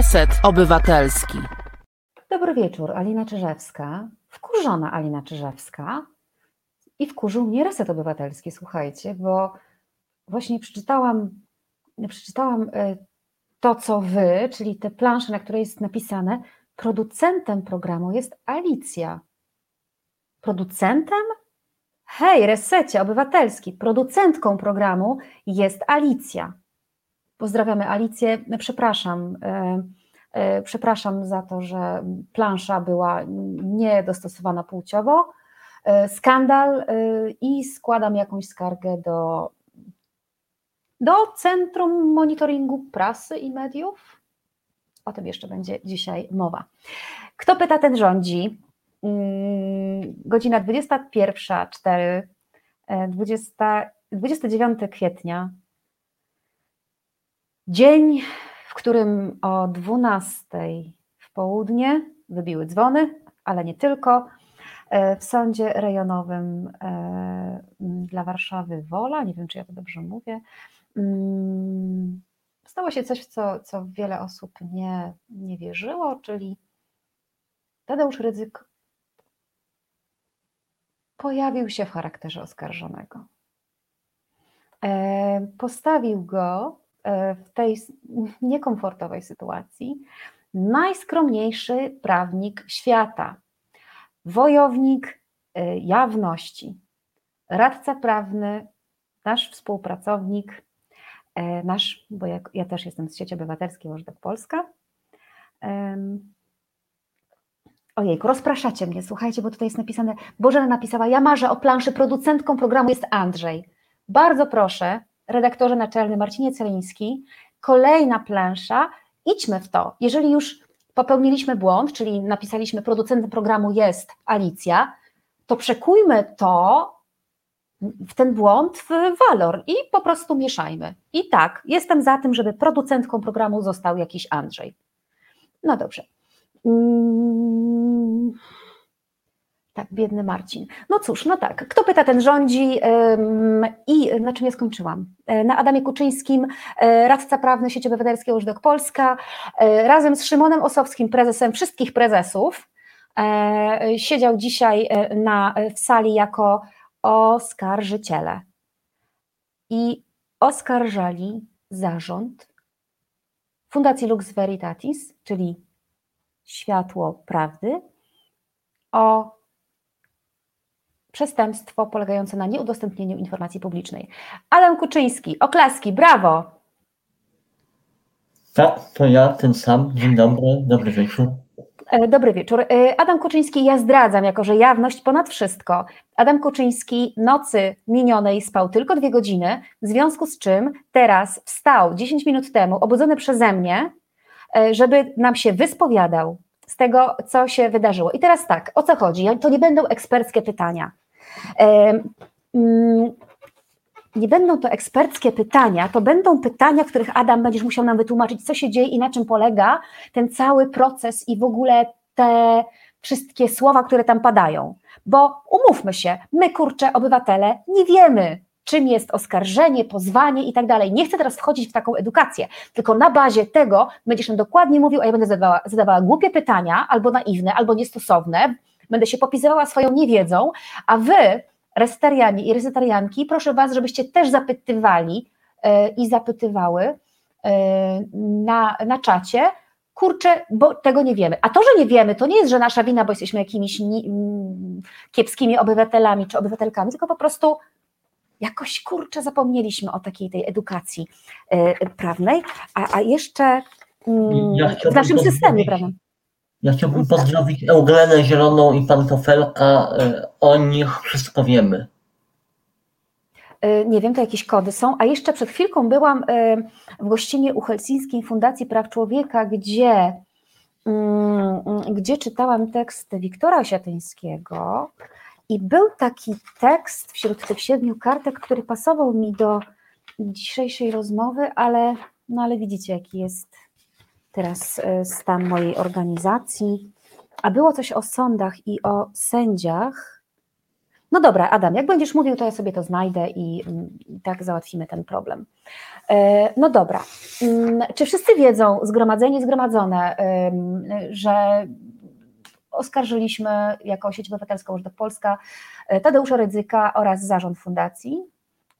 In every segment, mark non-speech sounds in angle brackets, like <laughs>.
Reset Obywatelski. Dobry wieczór, Alina Czyżewska. Wkurzona Alina Czyżewska. I wkurzył mnie Reset Obywatelski, słuchajcie, bo właśnie przeczytałam, przeczytałam e, to, co wy, czyli te plansze, na której jest napisane, producentem programu jest Alicja. Producentem? Hej, Resecie Obywatelski, producentką programu jest Alicja. Pozdrawiamy Alicję. Przepraszam, e, e, przepraszam za to, że plansza była niedostosowana płciowo. E, skandal i składam jakąś skargę do, do Centrum Monitoringu Prasy i Mediów. O tym jeszcze będzie dzisiaj mowa. Kto pyta, ten rządzi. Mm, godzina 21.04, 20, 29 kwietnia Dzień, w którym o 12 w południe wybiły dzwony, ale nie tylko. E, w sądzie rejonowym e, dla Warszawy Wola, nie wiem czy ja to dobrze mówię, mm, stało się coś, co, co wiele osób nie, nie wierzyło, czyli Tadeusz Rydzyk pojawił się w charakterze oskarżonego. E, postawił go w tej niekomfortowej sytuacji najskromniejszy prawnik świata, wojownik e, jawności, radca prawny, nasz współpracownik, e, nasz, bo ja, ja też jestem z sieci obywatelskiej Łożdek Polska. Ojejku, rozpraszacie mnie, słuchajcie, bo tutaj jest napisane, Bożena napisała, ja marzę o planszy, producentką programu jest Andrzej. Bardzo proszę, redaktorze naczelny Marcinie Celiński, kolejna plansza, idźmy w to. Jeżeli już popełniliśmy błąd, czyli napisaliśmy producentem programu jest Alicja, to przekujmy to w ten błąd w walor i po prostu mieszajmy. I tak, jestem za tym, żeby producentką programu został jakiś Andrzej. No dobrze. Hmm. Tak, biedny Marcin. No cóż, no tak, kto pyta, ten rządzi i na czym ja skończyłam? E, na Adamie Kuczyńskim, e, radca prawny sieci obywatelskiej Użdok Polska, e, razem z Szymonem Osowskim, prezesem wszystkich prezesów, siedział dzisiaj na, w sali jako oskarżyciele i oskarżali zarząd Fundacji Lux Veritatis, czyli Światło Prawdy, o przestępstwo polegające na nieudostępnieniu informacji publicznej. Adam Kuczyński, oklaski, brawo! Tak, to ja, ten sam. Dzień dobry, dobry wieczór. E, dobry wieczór. E, Adam Kuczyński, ja zdradzam, jako że jawność ponad wszystko. Adam Kuczyński nocy minionej spał tylko dwie godziny, w związku z czym teraz wstał 10 minut temu, obudzony przeze mnie, e, żeby nam się wyspowiadał z tego, co się wydarzyło. I teraz tak, o co chodzi? To nie będą eksperckie pytania. Mm, nie będą to eksperckie pytania, to będą pytania, w których Adam będziesz musiał nam wytłumaczyć, co się dzieje i na czym polega ten cały proces i w ogóle te wszystkie słowa, które tam padają. Bo umówmy się, my kurcze obywatele nie wiemy, czym jest oskarżenie, pozwanie i tak dalej. Nie chcę teraz wchodzić w taką edukację, tylko na bazie tego będziesz nam dokładnie mówił, a ja będę zadawała, zadawała głupie pytania, albo naiwne, albo niestosowne, będę się popisywała swoją niewiedzą, a wy, resteriani i resetarianki, proszę was, żebyście też zapytywali yy, i zapytywały yy, na, na czacie, kurczę, bo tego nie wiemy. A to, że nie wiemy, to nie jest, że nasza wina, bo jesteśmy jakimiś mm, kiepskimi obywatelami czy obywatelkami, tylko po prostu jakoś kurczę zapomnieliśmy o takiej tej edukacji yy, prawnej, a, a jeszcze mm, ja w naszym systemie prawnym. Ja chciałbym pozdrowić Euglenę Zieloną i Pantofelka. E, o nich wszystko wiemy. E, nie wiem, to jakieś kody są. A jeszcze przed chwilką byłam e, w gościnie u Helsińskiej Fundacji Praw Człowieka, gdzie, mm, gdzie czytałam tekst Wiktora Osiatyńskiego i był taki tekst wśród tych siedmiu kartek, który pasował mi do dzisiejszej rozmowy, ale, no ale widzicie, jaki jest teraz e, stan mojej organizacji, a było coś o sądach i o sędziach. No dobra, Adam, jak będziesz mówił, to ja sobie to znajdę i, mm, i tak załatwimy ten problem. E, No dobra. Mm, Czy wszyscy wiedzą, zgromadzeni, zgromadzone, że oskarżyliśmy jako sieć obywatelską Urzędów Polska e, Tadeusza Rydzyka oraz zarząd fundacji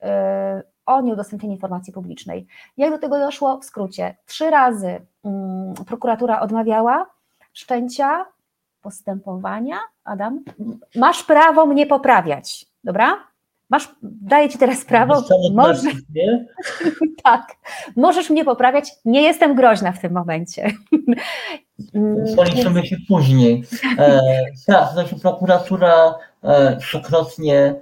e, o nieudostępnienie informacji publicznej. Jak do tego doszło? W skrócie. Trzy razy mm, prokuratura odmawiała wszczęcia postępowania. Adam, masz prawo mnie poprawiać, dobra? Masz, daję ci teraz prawo. Zostało Może, dla ciebie. tak, możesz mnie poprawiać. Nie jestem groźna w tym momencie. Mm, Policzymy się później. E, tak, znaczy prokuratura e, trzykrotnie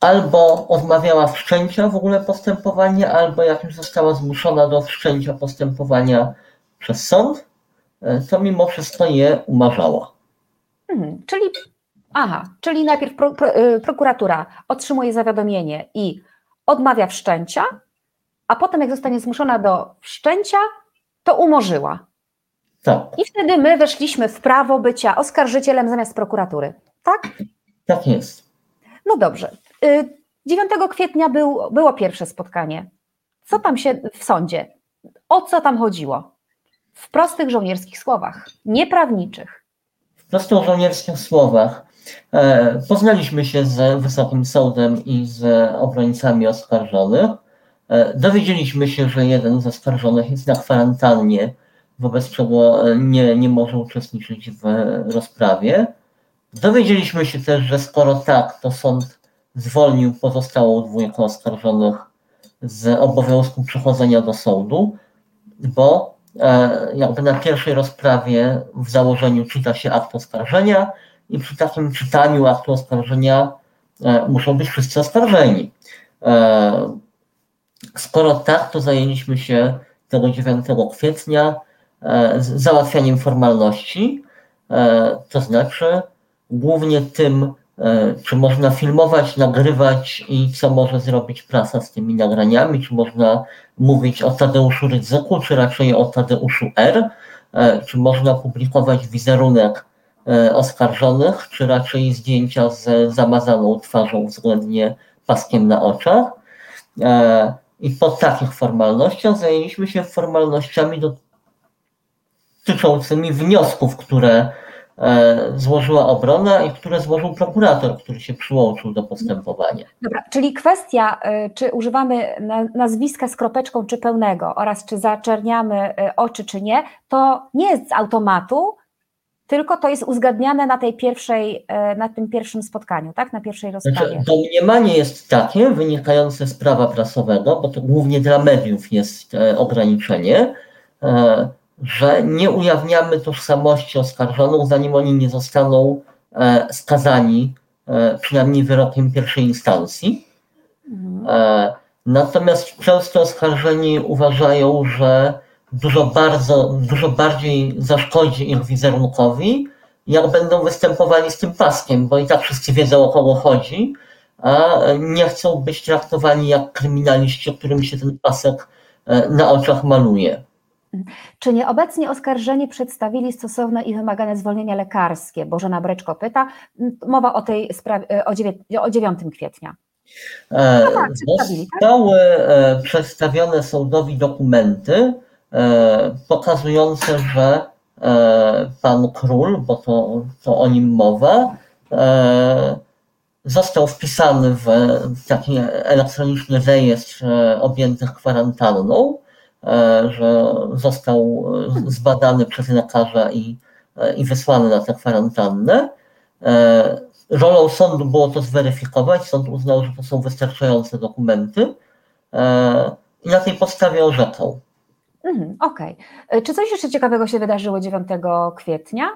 albo odmawiała wszczęcia w ogóle postępowania, albo jak już została zmuszona do wszczęcia postępowania przez sąd, e, to mimo wszystko je umarzała. Mhm, czyli, aha, czyli najpierw pro, pro, y, prokuratura otrzymuje zawiadomienie i odmawia wszczęcia, a potem jak zostanie zmuszona do wszczęcia, to umorzyła. Tak, I wtedy my weszliśmy w prawo bycia oskarżycielem zamiast prokuratury. Tak? tak jest. No dobrze. Y, 9 kwietnia był, było pierwsze spotkanie. Co tam się w sądzie? O co tam chodziło? W prostych żołnierskich słowach, nieprawniczych. W prostu żołnierskich słowach. E, poznaliśmy się z Wysokim Sądem i z obrońcami oskarżonych. E, dowiedzieliśmy się, że jeden z oskarżonych jest na kwarantannie, wobec czego e, nie, nie może uczestniczyć w rozprawie. Dowiedzieliśmy się też, że skoro tak, to sąd zwolnił pozostałą dwójkę oskarżonych z obowiązku przychodzenia do sądu, bo jakby na pierwszej rozprawie w założeniu czyta się akt oskarżenia i przy takim czytaniu aktu oskarżenia e, muszą być wszyscy oskarżeni. E, skoro tak, to zajęliśmy się tego 9 kwietnia e, załatwianiem formalności, to znaczy głównie tym, czy można filmować, nagrywać i co może zrobić prasa z tymi nagraniami, czy można mówić o Tadeuszu Rydzyku, czy raczej o Tadeuszu R, czy można publikować wizerunek oskarżonych, czy raczej zdjęcia z zamazaną twarzą względnie paskiem na oczach. E, I po takich formalnościach zajęliśmy się formalnościami dotyczącymi wniosków, które e, złożyła obrona i które złożył prokurator, który się przyłączył do postępowania. Dobra, czyli kwestia, czy używamy na- nazwiska z kropeczką czy pełnego oraz czy zaczerniamy oczy czy nie, to nie jest z automatu, tylko to jest uzgadniane na tej pierwszej, y, na tym pierwszym spotkaniu, tak? Na pierwszej Znaczy, rozprawie. domniemanie jest takie, wynikające z prawa prasowego, bo to głównie dla mediów jest e, ograniczenie, e, że nie ujawniamy tożsamości oskarżonych, zanim oni nie zostaną e, skazani, e, przynajmniej wyrokiem pierwszej instancji. Mhm. E, Natomiast często oskarżeni uważają, że dużo, bardzo, dużo bardziej zaszkodzi ich wizerunkowi, jak będą występowali z tym paskiem, bo i tak wszyscy wiedzą o kogo chodzi, a nie chcą być traktowani jak kryminaliści, którym się ten pasek e, na oczach maluje. Czy nieobecnie oskarżeni przedstawili stosowne i wymagane zwolnienia lekarskie? Bożena Breczko pyta. Mowa o tej sprawie, o, dziewię- o 9 kwietnia. E, tak, przedstawili, tak? Zostały e, przedstawione sądowi dokumenty e, pokazujące, że e, pan król, bo to, to o nim mowa, e, został wpisany w taki elektroniczny rejestr e, objętych kwarantanną, e, że został e, zbadany przez lekarza i, e, i wysłany na tę kwarantannę. E, Rolą sądu było to zweryfikować. Sąd uznał, że to są wystarczające dokumenty e, i na tej podstawie orzekał. Mhm, Okej. Y, Czy coś jeszcze ciekawego się wydarzyło 9 kwietnia?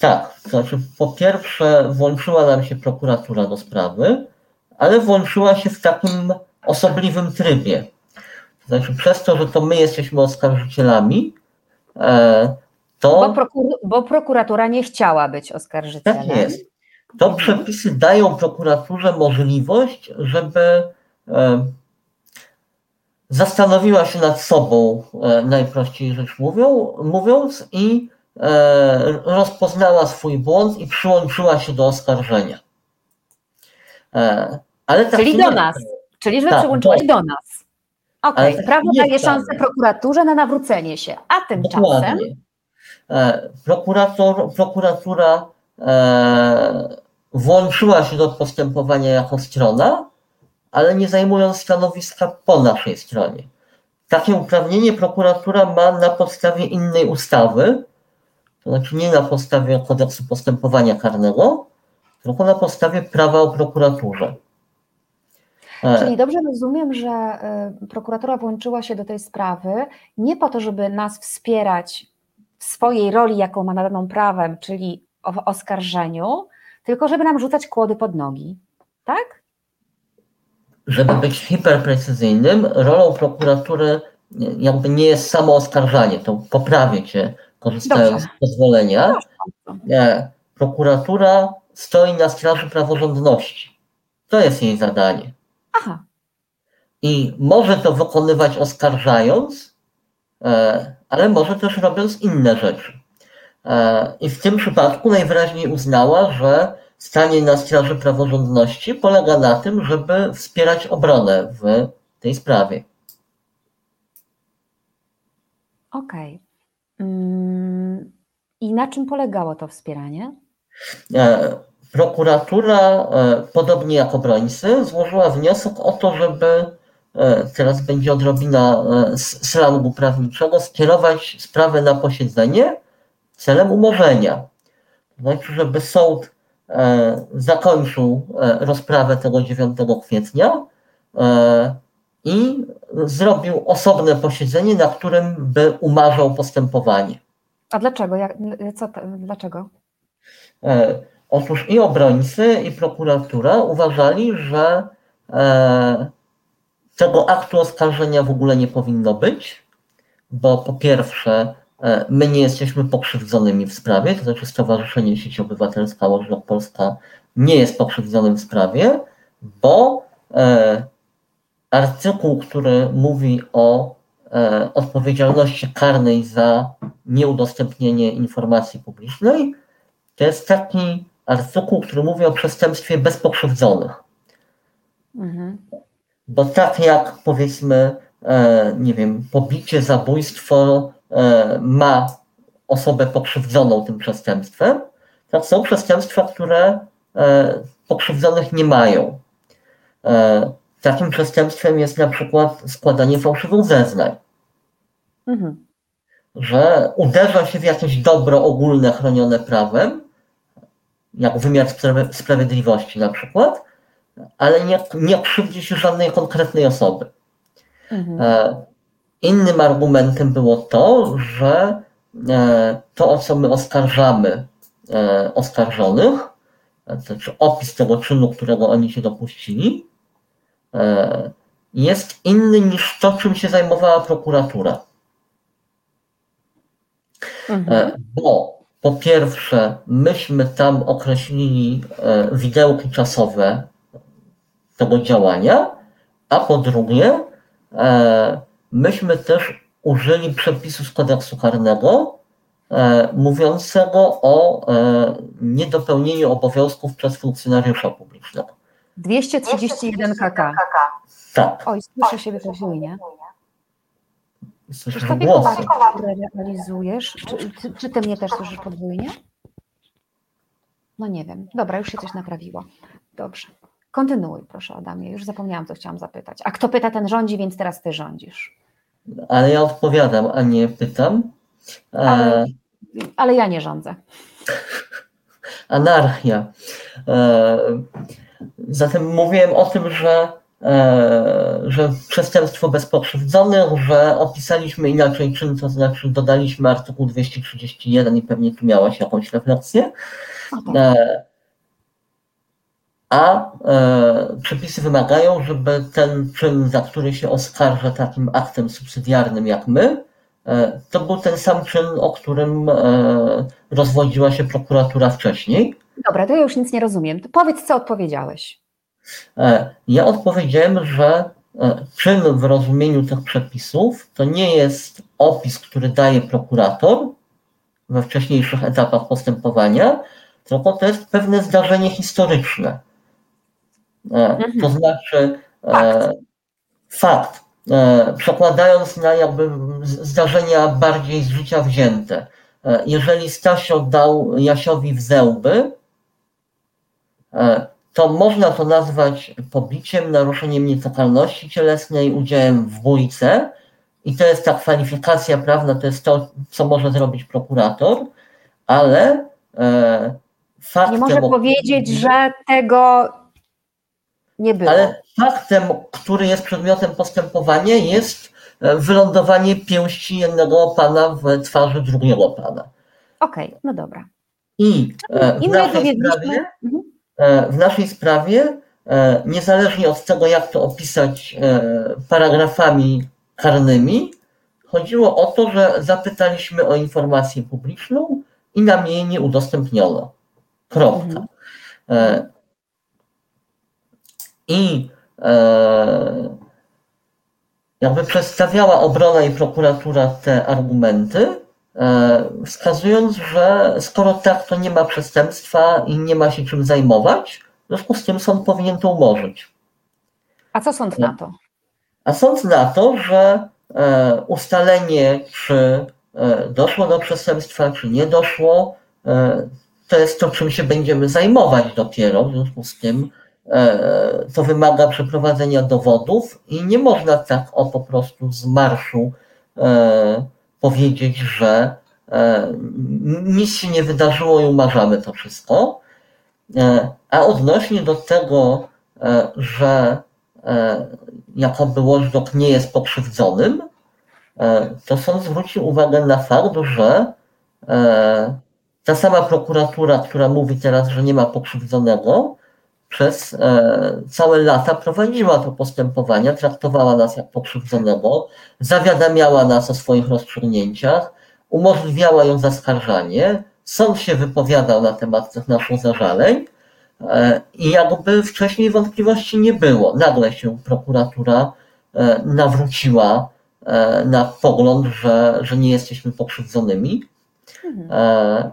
Tak, to znaczy po pierwsze włączyła nam się prokuratura do sprawy, ale włączyła się w takim osobliwym trybie. To znaczy przez to, że to my jesteśmy oskarżycielami, e, Bo, to prokur- bo prokuratura nie chciała być oskarżycielem. tak jest. To przepisy dają prokuraturze możliwość, żeby e, zastanowiła się nad sobą, e, najprościej rzecz mówią, mówiąc, i e, rozpoznała swój błąd i przyłączyła się do oskarżenia. E, ale tak Czyli do nas. Czyli, że Tak, przyłączyłaś do- do nas. Okej, Ale tak prawo daje szansę prokuraturze na nawrócenie się, a tymczasem Prokurator, prokuratura włączyła się do postępowania jako strona, ale nie zajmując stanowiska po naszej stronie. Takie uprawnienie prokuratura ma na podstawie innej ustawy, to znaczy nie na podstawie kodeksu postępowania karnego, tylko na podstawie prawa o prokuraturze. E, Czyli dobrze rozumiem, że y, prokuratura włączyła się do tej sprawy nie po to, żeby nas wspierać w swojej roli, jaką ma nadaną prawem, czyli w oskarżeniu, tylko żeby nam rzucać kłody pod nogi. Tak? Żeby być hiperprecyzyjnym, rolą prokuratury jakby nie jest samo oskarżanie, to poprawię cię, korzystając Dobrze. z pozwolenia. Nie. Prokuratura stoi na straży praworządności. To jest jej zadanie. Aha, I może to wykonywać oskarżając, e, ale może też robiąc inne rzeczy. E, I w tym przypadku najwyraźniej uznała, że stanie na straży praworządności polega na tym, żeby wspierać obronę w tej sprawie. okej. Mm, I na czym polegało to wspieranie? E, Prokuratura, e, podobnie jak obrońcy, złożyła wniosek o to, żeby, e, teraz będzie odrobina e, s- slangu prawniczego, skierować sprawę na posiedzenie celem umorzenia. To znaczy, żeby sąd zakończył e, rozprawę tego 9 kwietnia e, i zrobił osobne posiedzenie, na którym by umarzał postępowanie. A dlaczego? Jak, co, dlaczego? E, Otóż i obrońcy, i prokuratura uważali, że e, tego aktu oskarżenia w ogóle nie powinno być, bo po pierwsze, e, my nie jesteśmy pokrzywdzonymi w sprawie, to znaczy Stowarzyszenie Sieci Obywatelska Łożna Polska nie jest pokrzywdzonym w sprawie, bo e, artykuł, który mówi o e, odpowiedzialności karnej za nieudostępnienie informacji publicznej, to jest taki artykuł, który mówi o przestępstwie bez pokrzywdzonych. Mhm. Bo tak jak powiedzmy, e, nie wiem, pobicie, zabójstwo e, ma osobę pokrzywdzoną tym przestępstwem, tak są przestępstwa, które e, pokrzywdzonych nie mają. E, takim przestępstwem jest na przykład składanie fałszywych zeznań. Mhm. że uderza się w jakieś dobro ogólne chronione prawem, jak wymiar spra- sprawiedliwości na przykład, ale nie, nie krzywdzi się żadnej konkretnej osoby. Mhm. Innym argumentem było to, że e, to, o co my oskarżamy e, oskarżonych, e, to znaczy opis tego czynu, którego oni się dopuścili, jest inny niż to, czym się zajmowała prokuratura. Mhm. Bo po pierwsze, myśmy tam określili widełki czasowe tego działania, a po drugie, myśmy też użyli przepisu z kodeksu karnego e, mówiącego o e, niedopełnieniu obowiązków przez funkcjonariusza publicznego. 231 kk. Tak, Oj, słyszę siebie słyszysz Krzysztofie głosy. Kowalczyk, które realizujesz, czy, czy, czy ty mnie też słyszysz podwójnie? No nie wiem. Dobra, już się coś naprawiło. Dobrze. Kontynuuj, proszę Adamie. Już zapomniałam, co chciałam zapytać. A kto pyta, ten rządzi, więc teraz ty rządzisz. Ale ja odpowiadam, a nie pytam. E, Ale- Ale ja nie rządzę. anarchia. E, Zatem mówiłem o tym, że, e, że przestępstwo bez pokrzywdzonych, że opisaliśmy inaczej czyn, to znaczy dodaliśmy artykuł 231 i pewnie tu miałaś jakąś refleksję. E, A e, przepisy wymagają, żeby ten czyn, za który się oskarża takim aktem subsydiarnym jak my, e, to był ten sam czyn, o którym e, rozwodziła się prokuratura wcześniej. Dobra, to ja już nic nie rozumiem. To powiedz, co odpowiedziałeś. E, Ja odpowiedziałem, że e, czyn w rozumieniu tych przepisów to nie jest opis, który daje prokurator we wcześniejszych etapach postępowania, tylko to jest pewne zdarzenie historyczne. To Mhm. znaczy e, Fakt. fakt, e, przekładając na jakby zdarzenia bardziej z życia wzięte. E, Jeżeli Stasio dał Jasiowi w zęby, e, to można to nazwać pobiciem, naruszeniem nietykalności cielesnej, udziałem w bójce i to jest ta kwalifikacja prawna, to jest to, co może zrobić prokurator, ale e, faktem... Nie może powiedzieć, że tego nie było. ale faktem, który jest przedmiotem postępowania, jest e, wylądowanie pięści jednego pana w twarzy drugiego pana. Okej, no dobra. I e, w I my naszej sprawie, Mhm. e, w naszej sprawie, e, niezależnie od tego, jak to opisać e, paragrafami karnymi, chodziło o to, że zapytaliśmy o informację publiczną i nam jej nie udostępniono. Kropka. Mhm. I e, jakby przedstawiała obrona i prokuratura te argumenty, e, wskazując, że skoro tak, to nie ma przestępstwa i nie ma się czym zajmować, w związku z tym sąd powinien to umorzyć. A co sąd na to? A sąd na to, że e, ustalenie, czy doszło do przestępstwa, czy nie doszło, to jest to, czym się będziemy zajmować dopiero. W związku z tym e, to wymaga przeprowadzenia dowodów i nie można tak o po prostu z marszu e, powiedzieć, że e, nic się nie wydarzyło i umarzamy to wszystko. A odnośnie do tego, że jakoby Watchdog nie jest pokrzywdzonym, to sąd zwrócił uwagę na fakt, że ta sama prokuratura, która mówi teraz, że nie ma pokrzywdzonego, przez e, całe lata prowadziła to postępowania, traktowała nas jak pokrzywdzonego, zawiadamiała nas o swoich rozstrzygnięciach, umożliwiała ją zaskarżanie, sąd się wypowiadał na temat tych naszych zażaleń, E, I jakby wcześniej wątpliwości nie było. Nagle się prokuratura e, nawróciła e, na pogląd, że, że nie jesteśmy pokrzywdzonymi. Mhm.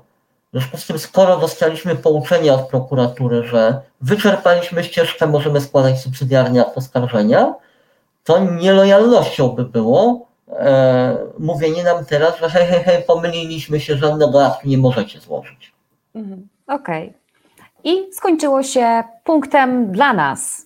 E, W związku z tym, skoro dostaliśmy pouczenie od prokuratury, że wyczerpaliśmy ścieżkę, możemy składać subsydiarnie akt oskarżenia, to nielojalnością by było e, mówienie nam teraz, że hej, hej, hej, pomyliliśmy się, żadnego aktu nie możecie złożyć. Mhm. Okej. I skończyło się punktem dla nas.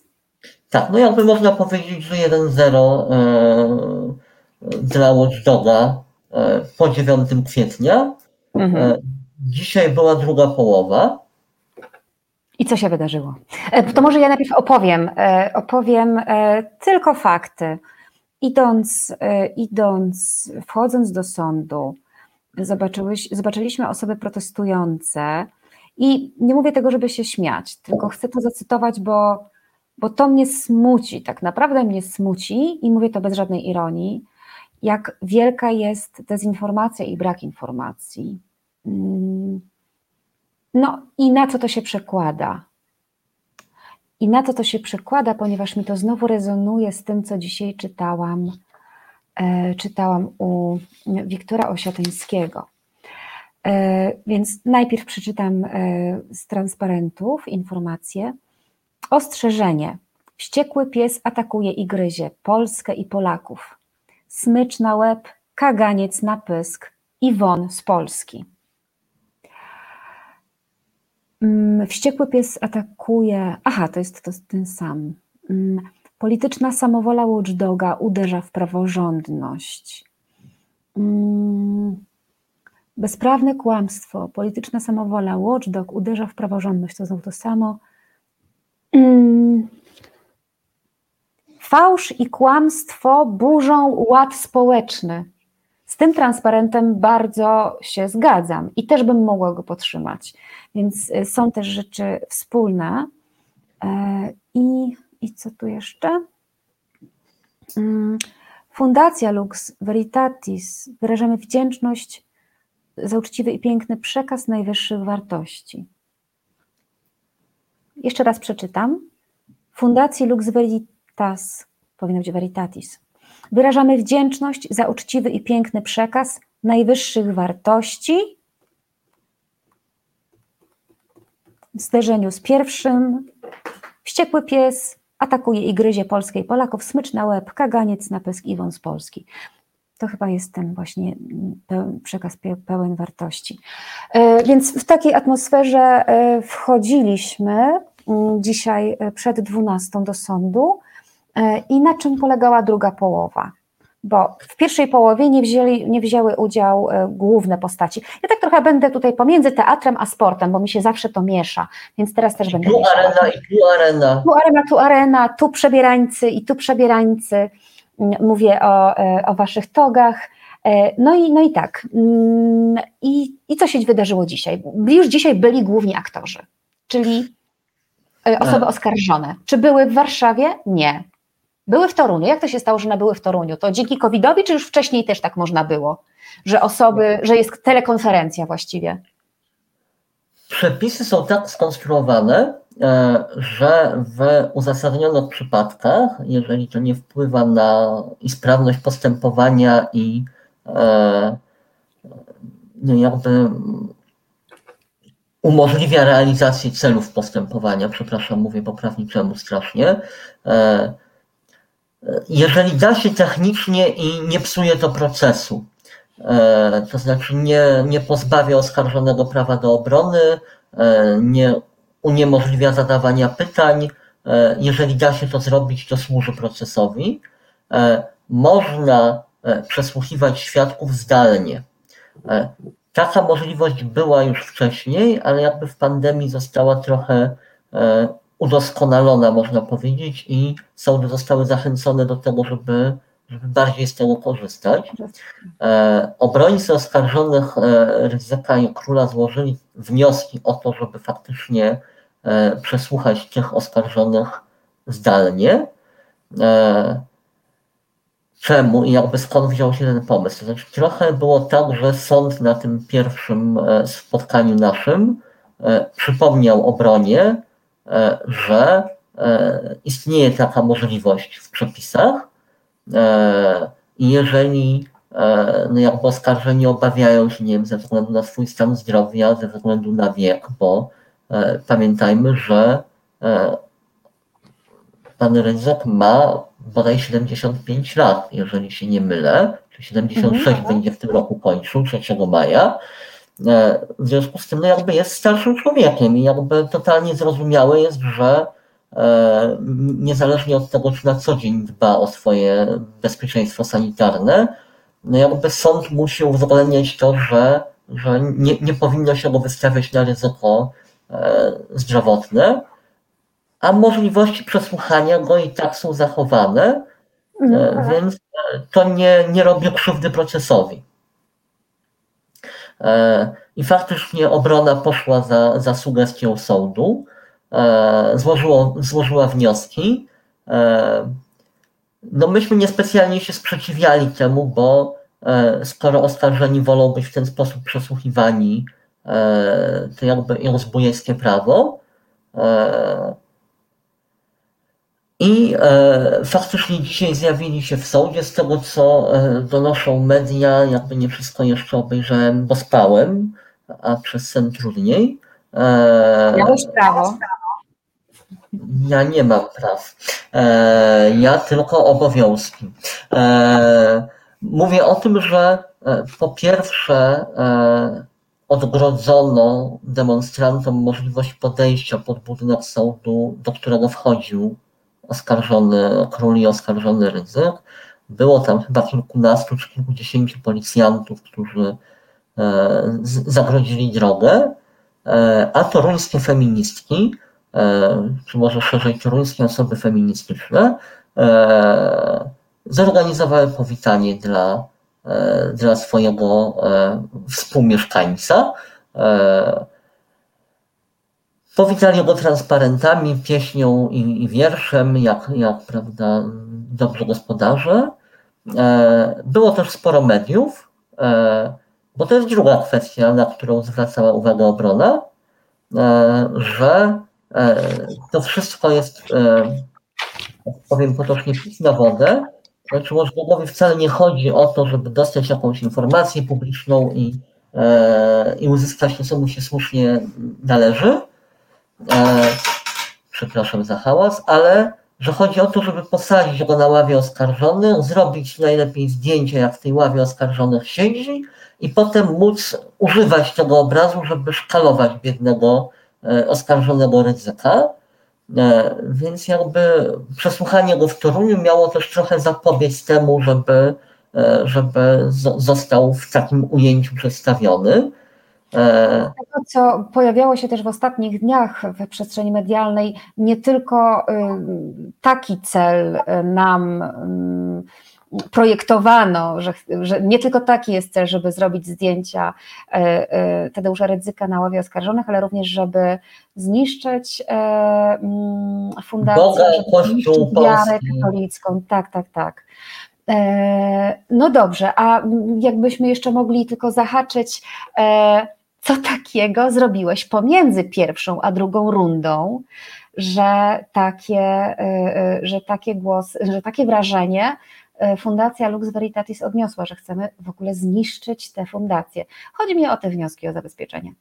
Tak, no jakby można powiedzieć, że 1-0 e, dla Watchdoga e, po 9 kwietnia. Mhm. Dzisiaj była druga połowa. I co się wydarzyło? E, To może ja najpierw opowiem, e, opowiem e, tylko fakty. Idąc, idąc, wchodząc do sądu, zobaczyliśmy osoby protestujące i nie mówię tego, żeby się śmiać, tylko chcę to zacytować, bo, bo to mnie smuci, tak naprawdę mnie smuci i mówię to bez żadnej ironii, jak wielka jest dezinformacja i brak informacji. No i na co to się przekłada? I na co to się przekłada, ponieważ mi to znowu rezonuje z tym, co dzisiaj czytałam, e, czytałam u Wiktora Osiatyńskiego. E, więc najpierw przeczytam e, z transparentów informację. Ostrzeżenie. Wściekły pies atakuje i gryzie Polskę i Polaków. Smycz na łeb, kaganiec na pysk i won z Polski. Mm, Wściekły pies atakuje. Aha, to jest to ten sam. Mm, Polityczna samowola Watchdoga uderza w praworządność. Mm, Bezprawne kłamstwo, polityczna samowola Watchdog uderza w praworządność. To znowu to samo. Fałsz i kłamstwo burzą ład społeczny. Z tym transparentem bardzo się zgadzam i też bym mogła go podtrzymać. Więc y, są też rzeczy wspólne. E, I, i co tu jeszcze? Mm, Fundacja Lux Veritatis wyrażamy wdzięczność za uczciwy i piękny przekaz najwyższych wartości. Jeszcze raz przeczytam. Fundacji Lux Veritas, powinno być Veritatis. Wyrażamy wdzięczność za uczciwy i piękny przekaz najwyższych wartości w zderzeniu z pierwszym, Wściekły pies atakuje i gryzie Polskę i Polaków, smycz na łeb, kaganiec na pysk i wąs Polski. To chyba jest ten właśnie przekaz pełen wartości. E, więc w takiej atmosferze e, wchodziliśmy mm, dzisiaj e, przed 12 do sądu i na czym polegała druga połowa? Bo w pierwszej połowie nie, wzięli, nie wzięły udział główne postaci. Ja tak trochę będę tutaj pomiędzy teatrem a sportem, bo mi się zawsze to miesza, więc teraz też będę. Tu arena i tu arena. Tu arena, tu arena, tu przebierańcy i tu przebierańcy mówię o, e, o waszych togach. E, no i, no i tak. Mm, I, I co się wydarzyło dzisiaj? Już dzisiaj byli główni aktorzy, czyli e, osoby tak. oskarżone. Czy były w Warszawie? Nie. Były w Toruniu. Jak to się stało, że one były w Toruniu? To dzięki COVID-owi, czy już wcześniej też tak można było? Że osoby, że jest telekonferencja właściwie? Przepisy są tak skonstruowane, E, że w uzasadnionych przypadkach, jeżeli to nie wpływa na sprawność postępowania i e, no jakby umożliwia realizację celów postępowania, przepraszam, mówię poprawniczemu strasznie, e, jeżeli da się technicznie i nie psuje to procesu, to znaczy nie, nie pozbawia oskarżonego prawa do obrony, nie uniemożliwia zadawania pytań. E, jeżeli da się to zrobić, to służy procesowi. E, można e, przesłuchiwać świadków zdalnie. Taka możliwość była już wcześniej, ale jakby w pandemii została trochę udoskonalona, można powiedzieć, i sądy zostały zachęcone do tego, żeby, żeby bardziej z tego korzystać. Obrońcy oskarżonych ryzyka i króla złożyli wnioski o to, żeby faktycznie E, przesłuchać tych oskarżonych zdalnie. E, czemu i jakby skąd wziął się ten pomysł? To znaczy, trochę było tak, że sąd na tym pierwszym e, spotkaniu naszym przypomniał obronie, że istnieje taka możliwość w przepisach i jeżeli no jakby oskarżeni obawiają się, nie wiem, ze względu na swój stan zdrowia, ze względu na wiek, bo E, pamiętajmy, że e, pan Rydzek ma bodaj 75 lat, jeżeli się nie mylę, czy 76 mhm. będzie w tym roku kończył, 3 maja. E, w związku z tym no jakby jest starszym człowiekiem i jakby totalnie zrozumiałe jest, że niezależnie od tego, czy na co dzień dba o swoje bezpieczeństwo sanitarne, no jakby sąd musi uwzględniać to, że, że nie, nie powinno się go wystawiać na ryzyko E, zdrowotne, a możliwości przesłuchania go i tak są zachowane, e, mhm. więc to nie, nie robi krzywdy procesowi. E, I faktycznie obrona poszła za, za sugestią sądu, złożyło, złożyła wnioski. No myśmy niespecjalnie się sprzeciwiali temu, bo skoro oskarżeni wolą być w ten sposób przesłuchiwani, E, to jakby rozbójeckie prawo. E, I e, faktycznie dzisiaj zjawili się w sądzie, z tego co donoszą media, jakby nie wszystko jeszcze obejrzałem, bo spałem, a przez sen trudniej. Miałeś prawo. Ja nie mam praw. Ja tylko obowiązki. Mówię o tym, że po pierwsze odgrodzono demonstrantom możliwość podejścia pod budynek sądu, do którego wchodził oskarżony król i oskarżony ryzyk. Było tam chyba kilkunastu czy kilkudziesięciu policjantów, którzy e, zagrodzili drogę, e, a toruńskie feministki, e, czy może szerzej toruńskie osoby feministyczne, zorganizowały powitanie dla dla swojego współmieszkańca. E, powitali go transparentami, pieśnią i, i wierszem, jak, jak prawda, dobrze gospodarze. Było też sporo mediów, bo to jest druga kwestia, na którą zwracała uwagę obrona, że to wszystko jest, powiem potocznie, pis na wodę, znaczy Watchdogowi wcale nie chodzi o to, żeby dostać jakąś informację publiczną i, e, i uzyskać to, co mu się słusznie należy. E, przepraszam za hałas, ale że chodzi o to, żeby posadzić go na ławie oskarżonych, zrobić najlepiej zdjęcie, jak w tej ławie oskarżonych siedzi i potem móc używać tego obrazu, żeby szkalować biednego e, oskarżonego ryzyka. E, Więc jakby przesłuchanie go w Toruniu miało też trochę zapobiec temu, żeby, e, żeby zo- został w takim ujęciu przedstawiony. E, Tego, co pojawiało się też w ostatnich dniach w przestrzeni medialnej, nie tylko y, taki cel nam y, projektowano, że, że nie tylko taki jest cel, żeby zrobić zdjęcia y, y, Tadeusza Rydzyka na ławie oskarżonych, ale również, żeby zniszczyć e, mm, fundację, Boga, żeby zniszczyć wiarę katolicką. Tak, tak, tak. E, No dobrze, a jakbyśmy jeszcze mogli tylko zahaczyć, e, co takiego zrobiłeś pomiędzy pierwszą a drugą rundą, że takie, e, e, że takie głos, że takie wrażenie e, Fundacja Lux Veritatis odniosła, że chcemy w ogóle zniszczyć tę fundację. Chodzi mi o te wnioski o zabezpieczenie.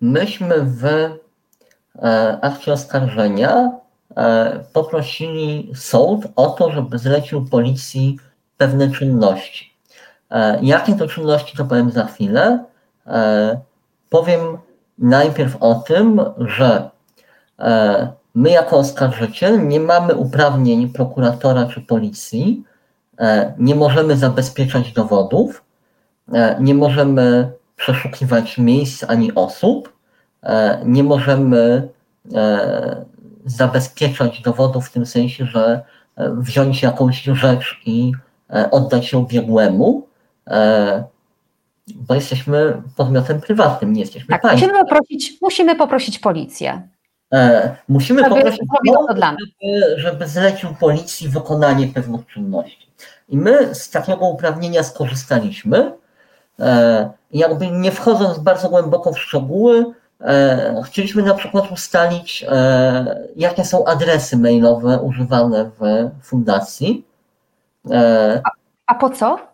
Myśmy w e, akcie oskarżenia e, poprosili sąd o to, żeby zlecił policji pewne czynności. E, Jakie to czynności, to powiem za chwilę. E, Powiem najpierw o tym, że e, my jako oskarżyciel nie mamy uprawnień prokuratora czy policji, e, nie możemy zabezpieczać dowodów, nie możemy przeszukiwać miejsc ani osób, nie możemy zabezpieczać dowodów w tym sensie, że wziąć jakąś rzecz i oddać ją biegłemu, bo jesteśmy podmiotem prywatnym, nie jesteśmy Tak, państwem. musimy poprosić, musimy poprosić policję, E, Musimy żeby poprosić nas. żeby, żeby zlecił policji wykonanie pewnych czynności. I my z takiego uprawnienia skorzystaliśmy. E, jakby nie wchodząc bardzo głęboko w szczegóły, e, chcieliśmy na przykład ustalić, e, jakie są adresy mailowe używane w fundacji. E, A po co?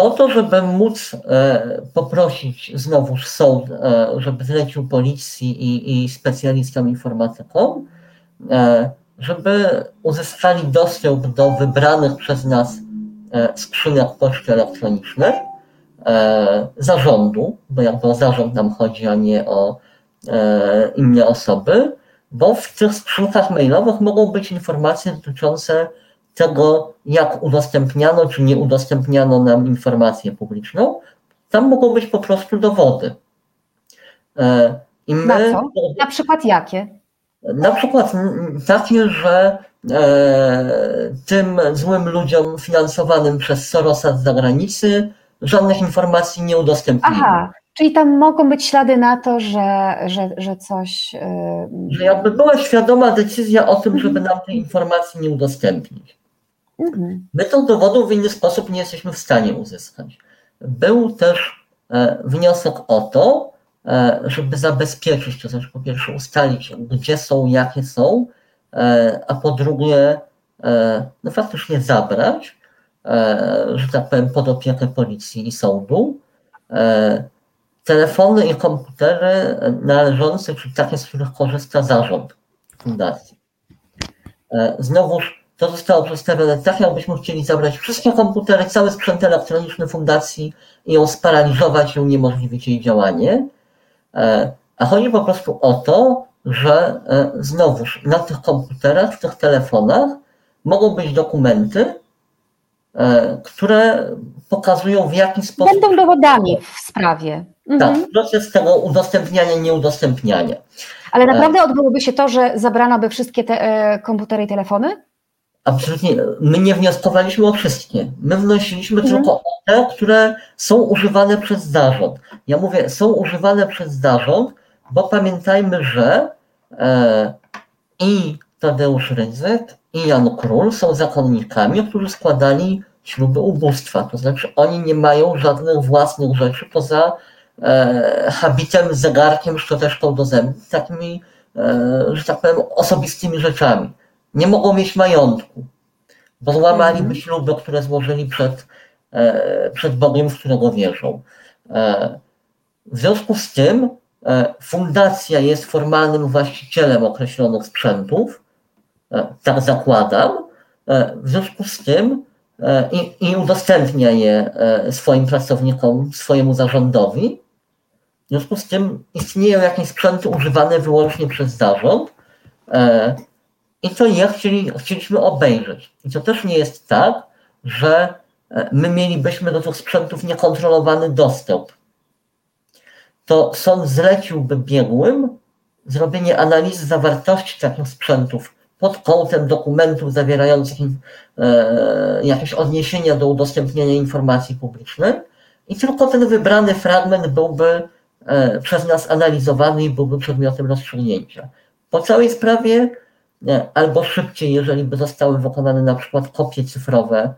Po to, żeby móc e, poprosić znowuż sąd, e, żeby zlecił policji i, i specjalistom informatykom, e, żeby uzyskali dostęp do wybranych przez nas skrzynek poczty elektronicznej zarządu, bo jakby o zarząd nam chodzi, a nie o inne osoby, bo w tych skrzynkach mailowych mogą być informacje dotyczące tego, jak udostępniano czy nie udostępniano nam informację publiczną, tam mogą być po prostu dowody. E, I Na my, co? Na przykład jakie? na przykład takie, że e, tym złym ludziom finansowanym przez Sorosa z zagranicy żadnych informacji nie udostępnili. Aha, czyli tam mogą być ślady na to, że, że, że coś. Yy, Że jakby była świadoma decyzja o tym, żeby nam tej informacji nie udostępnić. Mhm. My tych dowodów w inny sposób nie jesteśmy w stanie uzyskać. Był też e, wniosek o to, e, żeby zabezpieczyć, to znaczy po pierwsze ustalić, gdzie są, jakie są, e, a po drugie, no faktycznie zabrać, że tak powiem, pod opiekę policji i sądu telefony i komputery należące, czy takie, z których korzysta zarząd fundacji. Znowuż to zostało przedstawione tak, jakbyśmy chcieli zabrać wszystkie komputery, cały sprzęt elektroniczny fundacji i ją sparaliżować i uniemożliwić jej działanie. E, A chodzi po prostu o to, że e, znowuż na tych komputerach, w tych telefonach mogą być dokumenty, e, które pokazują w jaki sposób Będą dowodami w sprawie. Mhm. tak, proces tego udostępniania, nieudostępniania. Ale naprawdę odbyłoby się to, że zabrano by wszystkie te komputery i telefony? Absolutnie. My nie wnioskowaliśmy o wszystkie. My wnosiliśmy Mhm. tylko o te, które są używane przez zarząd. Ja mówię, są używane przez zarząd, bo pamiętajmy, że e, i Tadeusz Rydzyk, i Jan Król są zakonnikami, którzy składali śluby ubóstwa. To znaczy, oni nie mają żadnych własnych rzeczy poza e, habitem, zegarkiem, szczoteczką do zębów, takimi, e, że tak powiem, osobistymi rzeczami nie mogą mieć majątku, bo złamaliby Mhm. śluby, które złożyli przed, e, przed Bogiem, w którego wierzą. E, w związku z tym e, fundacja jest formalnym właścicielem określonych sprzętów, tak zakładam, w związku z tym i, i udostępnia je swoim pracownikom, swojemu zarządowi. W związku z tym istnieją jakieś sprzęty używane wyłącznie przez zarząd i to je chcieli, chcieliśmy obejrzeć. I to też nie jest tak, że my mielibyśmy do tych sprzętów niekontrolowany dostęp to sąd zleciłby biegłym zrobienie analizy zawartości takich sprzętów pod kątem dokumentów zawierających e, jakieś odniesienia do udostępnienia informacji publicznej i tylko ten wybrany fragment byłby e, przez nas analizowany i byłby przedmiotem rozstrzygnięcia. Po całej sprawie e, albo szybciej, jeżeli by zostały wykonane na przykład kopie cyfrowe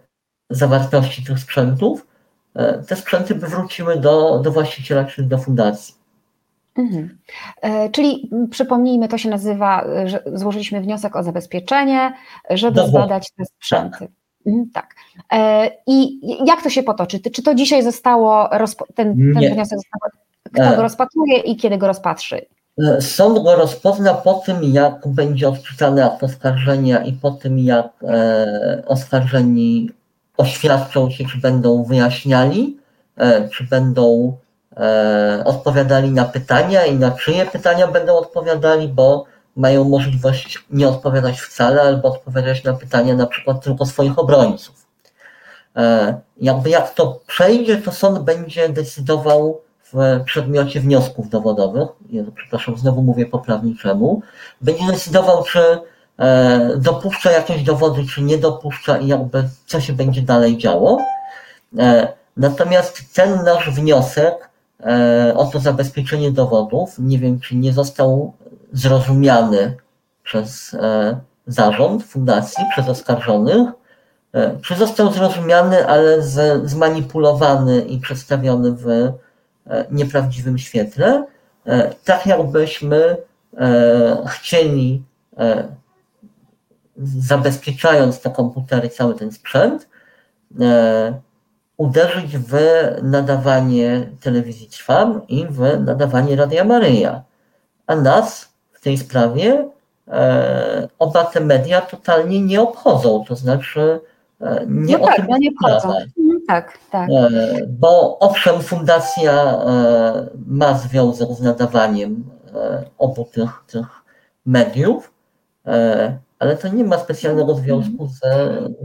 zawartości tych sprzętów, E, te sprzęty by wróciły do, do właściciela, czyli do fundacji. Mhm. E, czyli przypomnijmy, to się nazywa, że złożyliśmy wniosek o zabezpieczenie, żeby Dobra. zbadać te sprzęty. Tak. Mhm, tak. E, I jak to się potoczy? Czy to dzisiaj zostało, ten, ten wniosek został, kto go rozpatruje i kiedy go rozpatrzy? Sąd go rozpozna po tym, jak będzie odczytany akt oskarżenia i po tym, jak oskarżeni oświadczą się, czy będą wyjaśniali, e, czy będą e, odpowiadali na pytania i na czyje pytania będą odpowiadali, bo mają możliwość nie odpowiadać wcale, albo odpowiadać na pytania na przykład tylko swoich obrońców. E, jakby jak to przejdzie, to sąd będzie decydował w przedmiocie wniosków dowodowych, przepraszam, znowu mówię poprawniczemu, będzie decydował, czy E, dopuszcza jakieś dowody, czy nie dopuszcza i jakby co się będzie dalej działo. E, natomiast ten nasz wniosek e, o to zabezpieczenie dowodów, nie wiem, czy nie został zrozumiany przez zarząd fundacji, przez oskarżonych, czy został zrozumiany, ale zmanipulowany i przedstawiony w nieprawdziwym świetle, tak jakbyśmy chcieli zabezpieczając te komputery, cały ten sprzęt, e, uderzyć w nadawanie telewizji Trwam i w nadawanie Radia Maryja. A nas w tej sprawie e, oba te media totalnie nie obchodzą, to znaczy e, nie no tak, no nie obchodzą. Mhm, tak, tak. Bo owszem, fundacja ma związek z nadawaniem obu tych, tych mediów, ale to nie ma specjalnego związku z,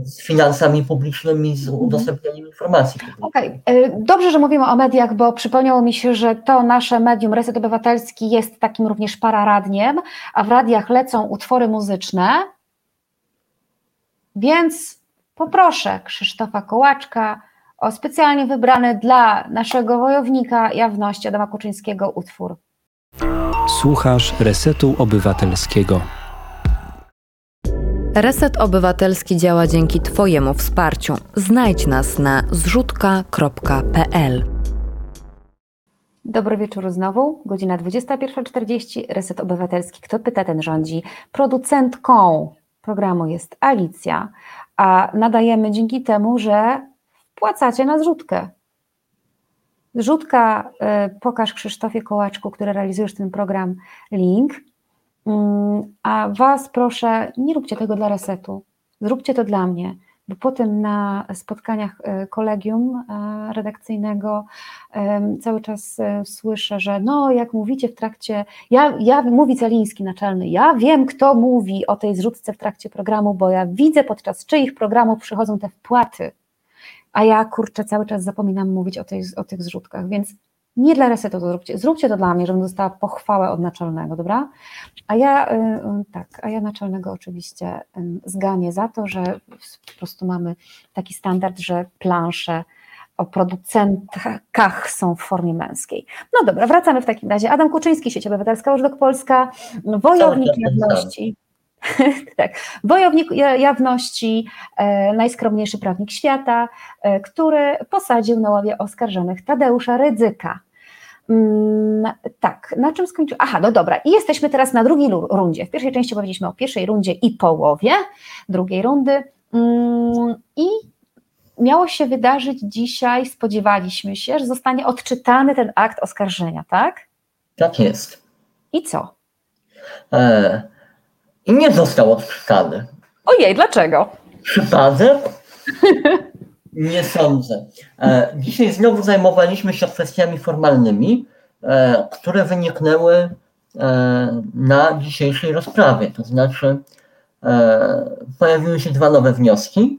z finansami publicznymi, z mhm. udostępnianiem informacji. Okej, okay. dobrze, że mówimy o mediach, bo przypomniało mi się, że to nasze medium Reset Obywatelski jest takim również pararadniem, a w radiach lecą utwory muzyczne, więc poproszę Krzysztofa Kołaczka o specjalnie wybrany dla naszego wojownika jawności Adama Kuczyńskiego utwór. Słuchasz Resetu Obywatelskiego. Reset Obywatelski działa dzięki Twojemu wsparciu. Znajdź nas na zrzutka.pl. Dobry wieczór znowu, godzina 21.40, Reset Obywatelski. Kto pyta, ten rządzi. Producentką programu jest Alicja, a nadajemy dzięki temu, że wpłacacie na zrzutkę. Zrzutka, y, pokaż Krzysztofie Kołaczku, który realizujesz ten program, link. Mm, a Was proszę, nie róbcie tego dla resetu, zróbcie to dla mnie, bo potem na spotkaniach e, kolegium e, redakcyjnego cały czas e, słyszę, że no jak mówicie w trakcie, ja, ja mówi Celiński naczelny, ja wiem kto mówi o tej zrzutce w trakcie programu, bo ja widzę podczas czyich programów przychodzą te wpłaty, a ja kurczę cały czas zapominam mówić o, tej, o tych zrzutkach, więc nie dla resetu to zróbcie, zróbcie to dla mnie, żebym dostała pochwałę od naczelnego, dobra? A ja, y, y, tak, a ja naczelnego oczywiście zganię za to, że po prostu mamy taki standard, że plansze o producentkach są w formie męskiej. No dobra, wracamy w takim razie. Adam Kuczyński, Sieć Obywatelska, Urzędok Polska, wojownik jawności. <laughs> tak, wojownik jawności, e, najskromniejszy prawnik świata, e, który posadził na ławie oskarżonych Tadeusza Rydzyka. Mm, tak, na czym skończyłem? Aha, no dobra. I jesteśmy teraz na drugiej rundzie. W pierwszej części powiedzieliśmy o pierwszej rundzie i połowie drugiej rundy. Mm, I miało się wydarzyć dzisiaj, spodziewaliśmy się, że zostanie odczytany ten akt oskarżenia, tak? Tak jest. I co? E, nie został odczytany. Ojej, dlaczego? Przypadek? <laughs> Nie sądzę. E, Dzisiaj znowu zajmowaliśmy się kwestiami formalnymi, e, które wyniknęły e, na dzisiejszej rozprawie. To znaczy, pojawiły się dwa nowe wnioski.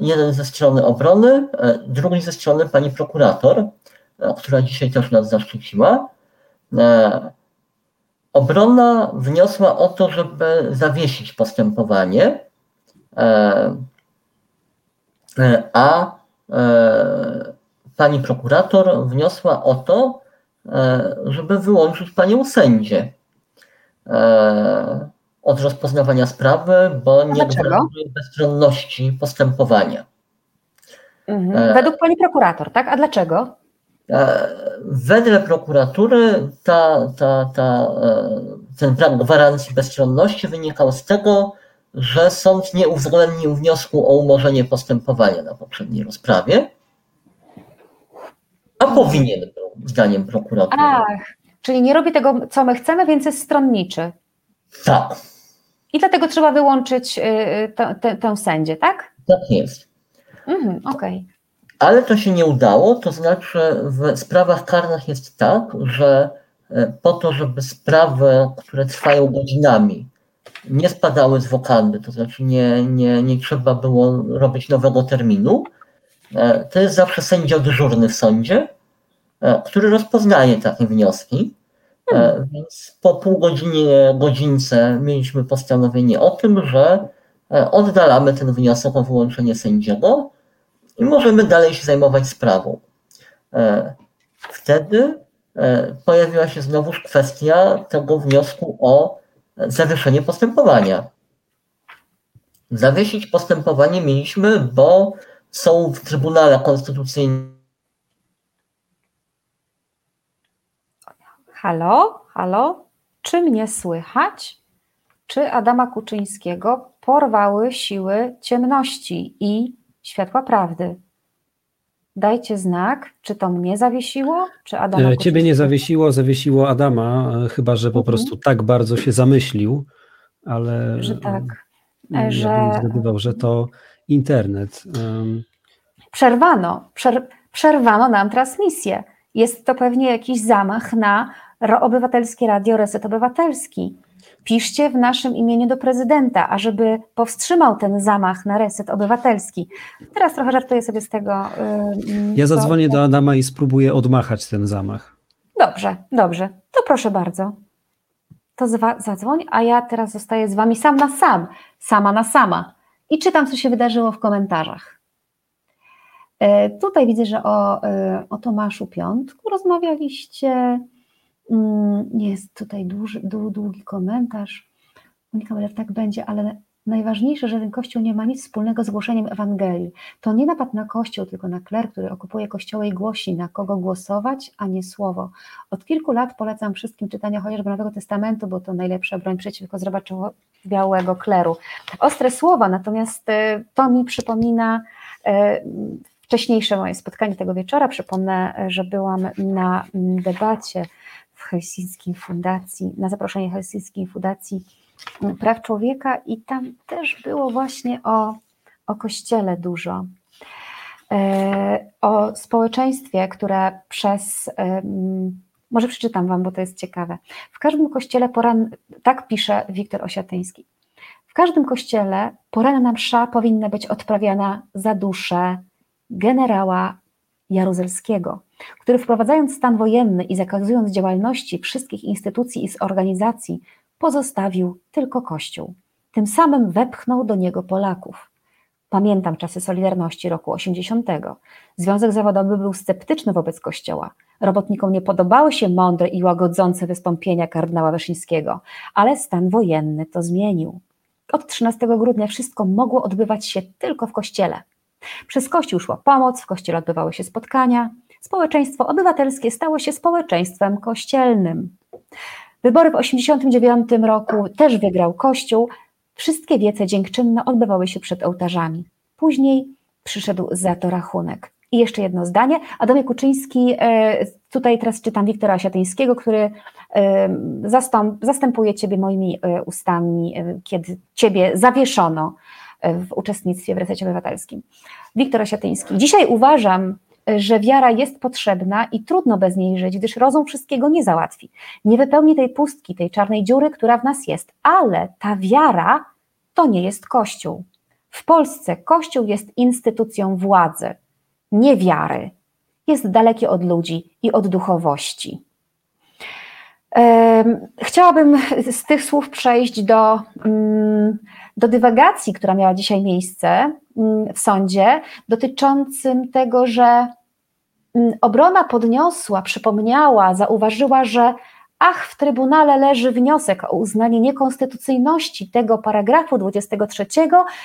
Jeden ze strony obrony, drugi ze strony pani prokurator, która dzisiaj też nas zaszczyciła. Obrona wniosła o to, żeby zawiesić postępowanie, a e, pani prokurator wniosła o to, e, żeby wyłączyć panią sędzię e, od rozpoznawania sprawy, bo nie gwarantuje bezstronności postępowania. Mhm. E. Według pani prokurator, tak? A dlaczego? E, Wedle prokuratury ta, ta, ta, e, ten brak gwarancji bezstronności wynikał z tego, że sąd nie uwzględnił wniosku o umorzenie postępowania na poprzedniej rozprawie, a powinien był, zdaniem prokuratury. Ach, czyli nie robi tego, co my chcemy, więc jest stronniczy. Tak, I dlatego trzeba wyłączyć y, y, tę- sędzię, tak? tak jest. Mhm, Okej. Ale to się nie udało, to znaczy w sprawach karnych jest tak, że e, po to, żeby sprawy, które trwają godzinami, nie spadały z wokandy, to znaczy nie, nie, nie trzeba było robić nowego terminu, e, to jest zawsze sędzia dyżurny w sądzie, e, który rozpoznaje takie wnioski. E, Więc po pół godzinie, godzince mieliśmy postanowienie o tym, że oddalamy ten wniosek o wyłączenie sędziego i możemy dalej się zajmować sprawą. Wtedy pojawiła się znowuż kwestia tego wniosku o zawieszenie postępowania. Zawiesić postępowanie mieliśmy, bo są w Trybunale Konstytucyjnym Halo, halo, czy mnie słychać? Czy Adama Kuczyńskiego porwały siły ciemności i światła prawdy? Dajcie znak, czy to mnie zawiesiło, czy Adama E, Ciebie nie zawiesiło, zawiesiło Adama, e, chyba że po Mhm. prostu tak bardzo się zamyślił, ale Że tak. e, ja że- zgadywał, że to internet. Przerwano, przer, przerwano nam transmisję. Jest to pewnie jakiś zamach na Obywatelskie Radio Reset Obywatelski. Piszcie w naszym imieniu do prezydenta, ażeby powstrzymał ten zamach na Reset Obywatelski. Teraz trochę żartuję sobie z tego. ym, Ja co- zadzwonię do Adama i spróbuję odmachać ten zamach. Dobrze, dobrze. To proszę bardzo. To zadzwoń, a ja teraz zostaję z wami sam na sam, sama na sama. I czytam, co się wydarzyło w komentarzach. E, Tutaj widzę, że o, e, o Tomaszu Piątku rozmawialiście. Mm, Jest tutaj duży, dłu- długi komentarz. Monika Meller, tak będzie, ale najważniejsze, że ten Kościół nie ma nic wspólnego z głoszeniem Ewangelii. To nie napad na Kościół, tylko na kler, który okupuje kościoły i głosi, na kogo głosować, a nie słowo. Od kilku lat polecam wszystkim czytanie chociażby Nowego Testamentu, bo to najlepsza broń przeciwko białego kleru. Ostre słowa, natomiast e, to mi przypomina e, wcześniejsze moje spotkanie tego wieczora. Przypomnę, e, że byłam na mm, debacie w Helsińskiej Fundacji, na zaproszenie Helsińskiej Fundacji mm, Praw Człowieka i tam też było właśnie o, o Kościele dużo. E, O społeczeństwie, które przez może przeczytam Wam, bo to jest ciekawe. W każdym kościele poran, tak pisze Wiktor Osiatyński. W każdym kościele poranna msza powinna być odprawiana za duszę generała Jaruzelskiego, który wprowadzając stan wojenny i zakazując działalności wszystkich instytucji i organizacji, pozostawił tylko Kościół. Tym samym wepchnął do niego Polaków. Pamiętam czasy Solidarności roku 80. Związek Zawodowy był sceptyczny wobec Kościoła. Robotnikom nie podobały się mądre i łagodzące wystąpienia kardynała Wyszyńskiego, ale stan wojenny to zmienił. Od 13 grudnia wszystko mogło odbywać się tylko w kościele. Przez kościół szła pomoc, w kościele odbywały się spotkania. Społeczeństwo obywatelskie stało się społeczeństwem kościelnym. Wybory w 89 roku też wygrał kościół. Wszystkie wiece dziękczynne odbywały się przed ołtarzami. Później przyszedł za to rachunek. I jeszcze jedno zdanie. Adomie Kuczyński, e, tutaj teraz czytam Wiktora Osiatyńskiego, który e, zastępuje Ciebie moimi e, ustami, kiedy Ciebie zawieszono w uczestnictwie w resecie obywatelskim. Wiktor Osiatyński. Dzisiaj uważam, że wiara jest potrzebna i trudno bez niej żyć, gdyż rozum wszystkiego nie załatwi. Nie wypełni tej pustki, tej czarnej dziury, która w nas jest, ale ta wiara to nie jest Kościół. W Polsce Kościół jest instytucją władzy, nie wiary. Jest daleki od ludzi i od duchowości. Chciałabym z tych słów przejść do, mm, do dywagacji, która miała dzisiaj miejsce mm, w sądzie, dotyczącym tego, że mm, obrona podniosła, przypomniała, zauważyła, że ach, w Trybunale leży wniosek o uznanie niekonstytucyjności tego paragrafu 23,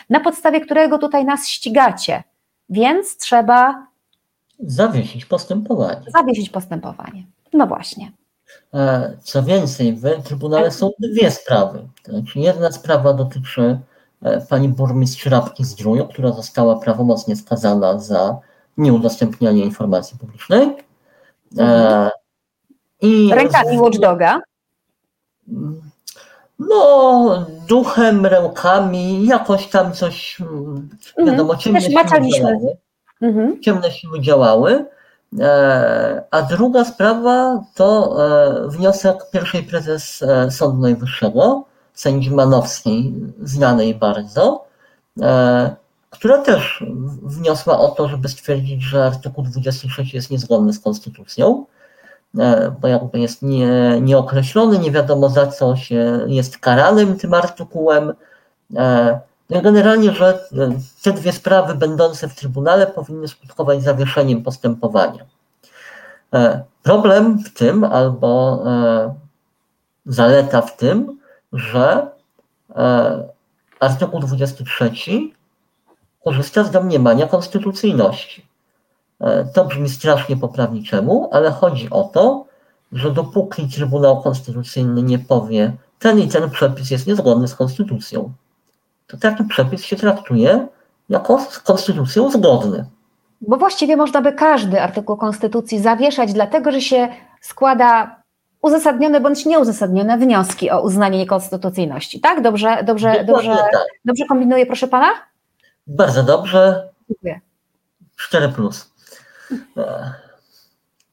na podstawie którego tutaj nas ścigacie. Więc trzeba zawiesić postępowanie. Zawiesić postępowanie. No właśnie. E, co więcej, w Trybunale są dwie sprawy. Znaczy jedna sprawa dotyczy e, pani burmistrz Rabki Zdróju, która została prawomocnie skazana za nieudostępnianie informacji publicznej. E, mhm. I Rękami watchdoga? No, duchem, rękami, jakoś tam coś, mm, wiadomo, ciemne siły, działały, mhm. ciemne siły działały. E, a druga sprawa to e, wniosek pierwszej prezes e, Sądu Najwyższego, sędzi Manowskiej, znanej bardzo, która też wniosła o to, żeby stwierdzić, że artykuł 23 jest niezgodny z konstytucją, bo jakby jest nie, nieokreślony, nie wiadomo za co się jest karanym tym artykułem. No generalnie, że e, te dwie sprawy będące w Trybunale powinny skutkować zawieszeniem postępowania. E, problem w tym, albo e, zaleta w tym, że artykuł 23 korzysta z domniemania konstytucyjności. To brzmi strasznie poprawniczemu, ale chodzi o to, że dopóki Trybunał Konstytucyjny nie powie, ten i ten przepis jest niezgodny z konstytucją, to taki przepis się traktuje jako z konstytucją zgodny. Bo właściwie można by każdy artykuł konstytucji zawieszać, dlatego że się składa uzasadnione bądź nieuzasadnione wnioski o uznanie niekonstytucyjności. Tak? Dobrze, dobrze, dobrze, tak. dobrze kombinuję, proszę pana? Bardzo dobrze. Dziękuję. 4 plus. E,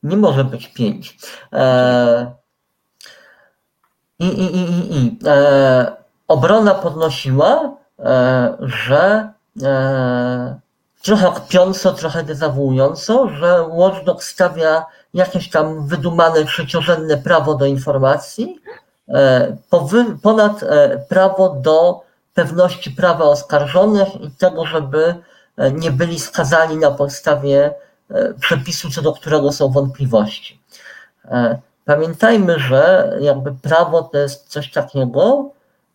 nie może być 5. E, I, i, i, i. E, obrona podnosiła, że e, trochę kpiąco, trochę dezawuująco, że Watchdog stawia jakieś tam wydumane trzeciorzędne prawo do informacji e, ponad prawo do pewności prawa oskarżonych i tego, żeby nie byli skazani na podstawie przepisu, co do którego są wątpliwości. Pamiętajmy, że jakby prawo to jest coś takiego,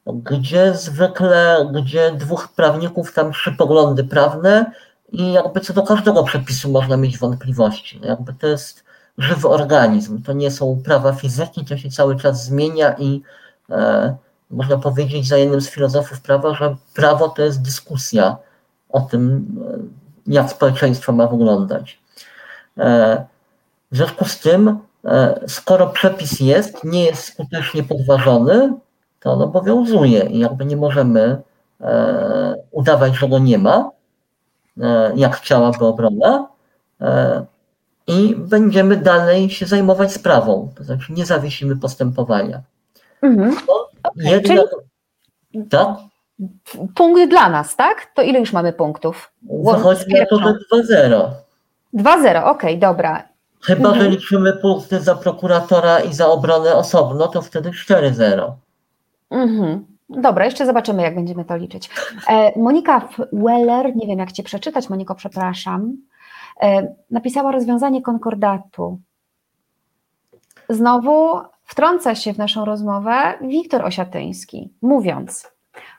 gdzie zwykle, gdzie dwóch prawników tam trzy poglądy prawne i jakby co do każdego przepisu można mieć wątpliwości. Jakby to jest żywy organizm, to nie są prawa fizyki, to się cały czas zmienia i e, można powiedzieć za jednym z filozofów prawa, że prawo to jest dyskusja o tym, e, jak społeczeństwo ma wyglądać. E, w związku z tym, e, skoro przepis jest, nie jest skutecznie podważony, to on obowiązuje i jakby nie możemy e, udawać, że go nie ma, e, jak chciałaby obrona, e, i będziemy dalej się zajmować sprawą, to znaczy nie zawiesimy postępowania. Mhm. Okay, Jednak, czyli... tak? Punkt dla nas, tak? To ile już mamy punktów? Wychodzi na to, że 2-0. 2-0, okej, okay, dobra. Chyba, mhm. że liczymy punkty za prokuratora i za obronę osobno, to wtedy 4-0. Mhm. Dobra, jeszcze zobaczymy, jak będziemy to liczyć. E, Monika Weller, nie wiem jak Cię przeczytać, Moniko, przepraszam, e, napisała rozwiązanie konkordatu. Znowu wtrąca się w naszą rozmowę Wiktor Osiatyński, mówiąc,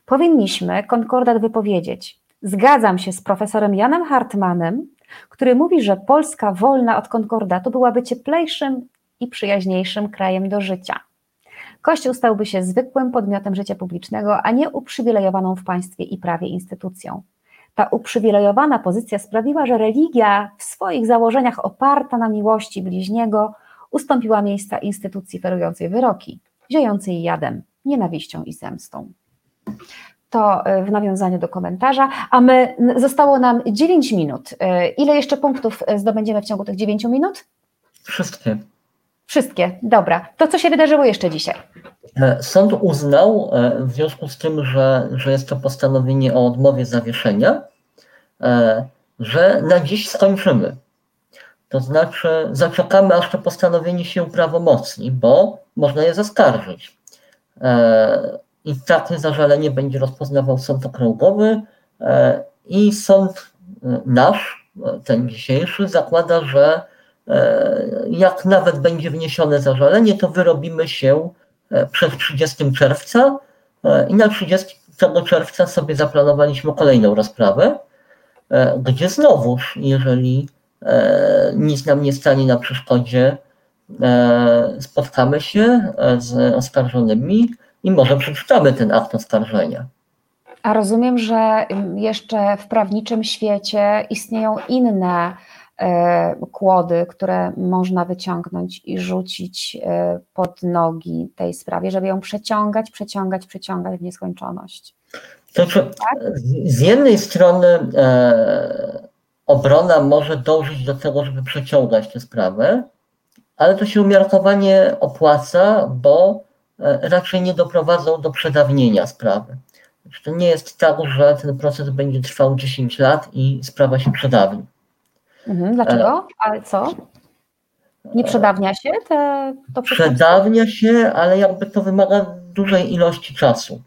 powinniśmy konkordat wypowiedzieć. Zgadzam się z profesorem Janem Hartmanem, który mówi, że Polska wolna od konkordatu byłaby cieplejszym i przyjaźniejszym krajem do życia. Kościół stałby się zwykłym podmiotem życia publicznego, a nie uprzywilejowaną w państwie i prawie instytucją. Ta uprzywilejowana pozycja sprawiła, że religia w swoich założeniach oparta na miłości bliźniego ustąpiła miejsca instytucji ferującej wyroki, ziejącej jadem, nienawiścią i zemstą. To e, w nawiązaniu do komentarza, a my zostało nam 9 minut. E, Ile jeszcze punktów e, zdobędziemy w ciągu tych 9 minut? Wszystkie. Wszystkie, dobra. To co się wydarzyło jeszcze dzisiaj? E, Sąd uznał, e, w związku z tym, że, że jest to postanowienie o odmowie zawieszenia, e, że na dziś skończymy. To znaczy, zaczekamy, aż to postanowienie się uprawomocni, bo można je zaskarżyć. I takie zażalenie będzie rozpoznawał sąd okręgowy i sąd nasz, ten dzisiejszy, zakłada, że jak nawet będzie wniesione zażalenie, to wyrobimy się e, przed 30 czerwca e, i na 30 czerwca sobie zaplanowaliśmy kolejną rozprawę, e, gdzie znowuż, jeżeli e, nic nam nie stanie na przeszkodzie, e, spotkamy się e, z oskarżonymi i może przeczytamy ten akt oskarżenia. A rozumiem, że jeszcze w prawniczym świecie istnieją inne e, kłody, które można wyciągnąć i rzucić e, pod nogi tej sprawie, żeby ją przeciągać, przeciągać, przeciągać w nieskończoność. Znaczy, z- z jednej strony e, obrona może dążyć do tego, żeby przeciągać tę sprawę, ale to się umiarkowanie opłaca, bo e, raczej nie doprowadzą do przedawnienia sprawy. Znaczy, To nie jest tak, że ten proces będzie trwał 10 lat i sprawa się przedawni. Mhm, dlaczego? Ale co? Nie przedawnia się te, to? Przedawnia się, ale jakby to wymaga dużej ilości czasu.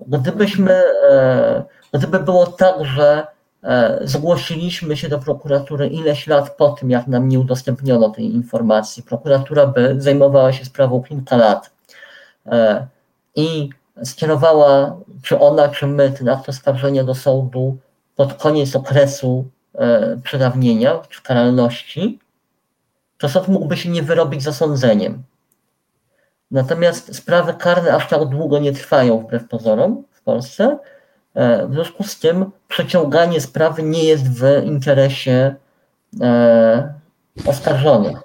Gdybyśmy, e, gdyby było tak, że e, zgłosiliśmy się do prokuratury ileś lat po tym, jak nam nie udostępniono tej informacji, prokuratura by zajmowała się sprawą kilka lat e, i skierowała, czy ona, czy my, ten akt oskarżenia do sądu pod koniec okresu e, przedawnienia, czy karalności, sąd mógłby się nie wyrobić zasądzeniem. Natomiast sprawy karne aż tak długo nie trwają wbrew pozorom w Polsce. E, W związku z tym przeciąganie sprawy nie jest w interesie e, oskarżonych.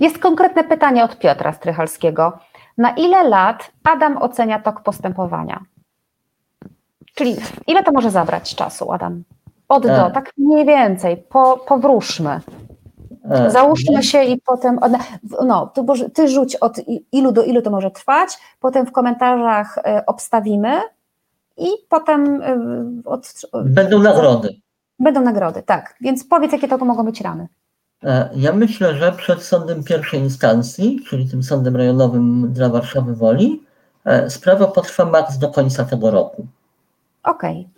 Jest konkretne pytanie od Piotra Strychalskiego. Na ile lat Adam ocenia tok postępowania? Czyli ile to może zabrać czasu, Adam? Od do, E. tak mniej więcej, po, powróżmy. E, Załóżmy się i potem, no, ty, ty rzuć od ilu do ilu to może trwać, potem w komentarzach e, obstawimy i potem od, Będą nagrody. będą nagrody, tak. Więc powiedz, jakie to mogą być ramy. E, Ja myślę, że przed sądem pierwszej instancji, czyli tym sądem rejonowym dla Warszawy Woli, sprawa potrwa maks do końca tego roku. Okej.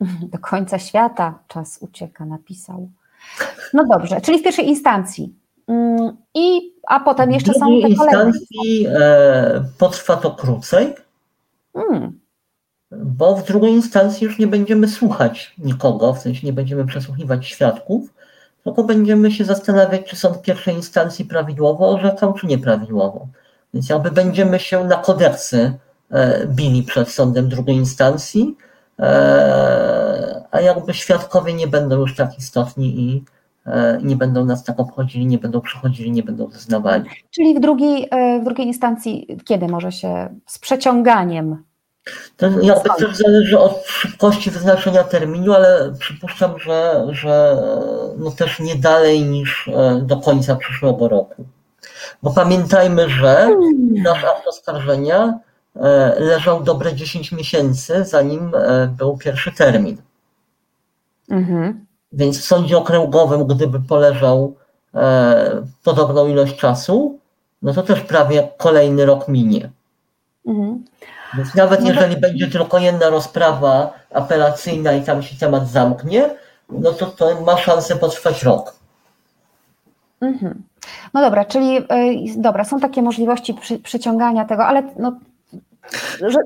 <laughs> Do końca świata czas ucieka, napisał. No dobrze, czyli w pierwszej instancji. Mm, I, a potem jeszcze w są te kolejne. instancji e, potrwa to krócej, Mm, bo w drugiej instancji już nie będziemy słuchać nikogo, w sensie nie będziemy przesłuchiwać świadków, tylko będziemy się zastanawiać, czy sąd pierwszej instancji prawidłowo orzekał, czy nieprawidłowo. Więc jakby będziemy się na kodeksy e, bili przed sądem drugiej instancji, a jakby świadkowie nie będą już tak istotni i e, nie będą nas tak obchodzili, nie będą przychodzili, nie będą zeznawali. czyli w drugiej, e, w drugiej instancji kiedy może się z przeciąganiem? To jakby też zależy od szybkości wyznaczenia terminu, ale przypuszczam, że, że no też nie dalej niż e, do końca przyszłego roku. Bo pamiętajmy, że nasz akt oskarżenia e, leżał dobre 10 miesięcy, zanim e, był pierwszy termin. Mhm. Więc w sądzie okręgowym, gdyby poleżał e, podobną ilość czasu, no to też prawie kolejny rok minie. Mhm. Więc nawet No to- jeżeli będzie tylko jedna rozprawa apelacyjna i tam się temat zamknie, no to to ma szansę potrwać rok. Mhm. No dobra, czyli dobra, są takie możliwości przy, przyciągania tego, ale no,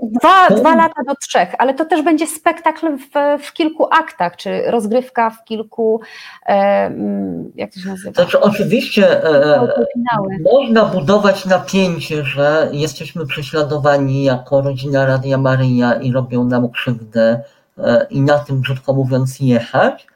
dwa, To- dwa lata do trzech, ale to też będzie spektakl w, w kilku aktach, czy rozgrywka w kilku, e, mm, jak to się nazywa? Znaczy oczywiście e, Finały. można budować napięcie, że jesteśmy prześladowani jako rodzina Radia Maryja i robią nam krzywdę e, i na tym, brzydko mówiąc, jechać,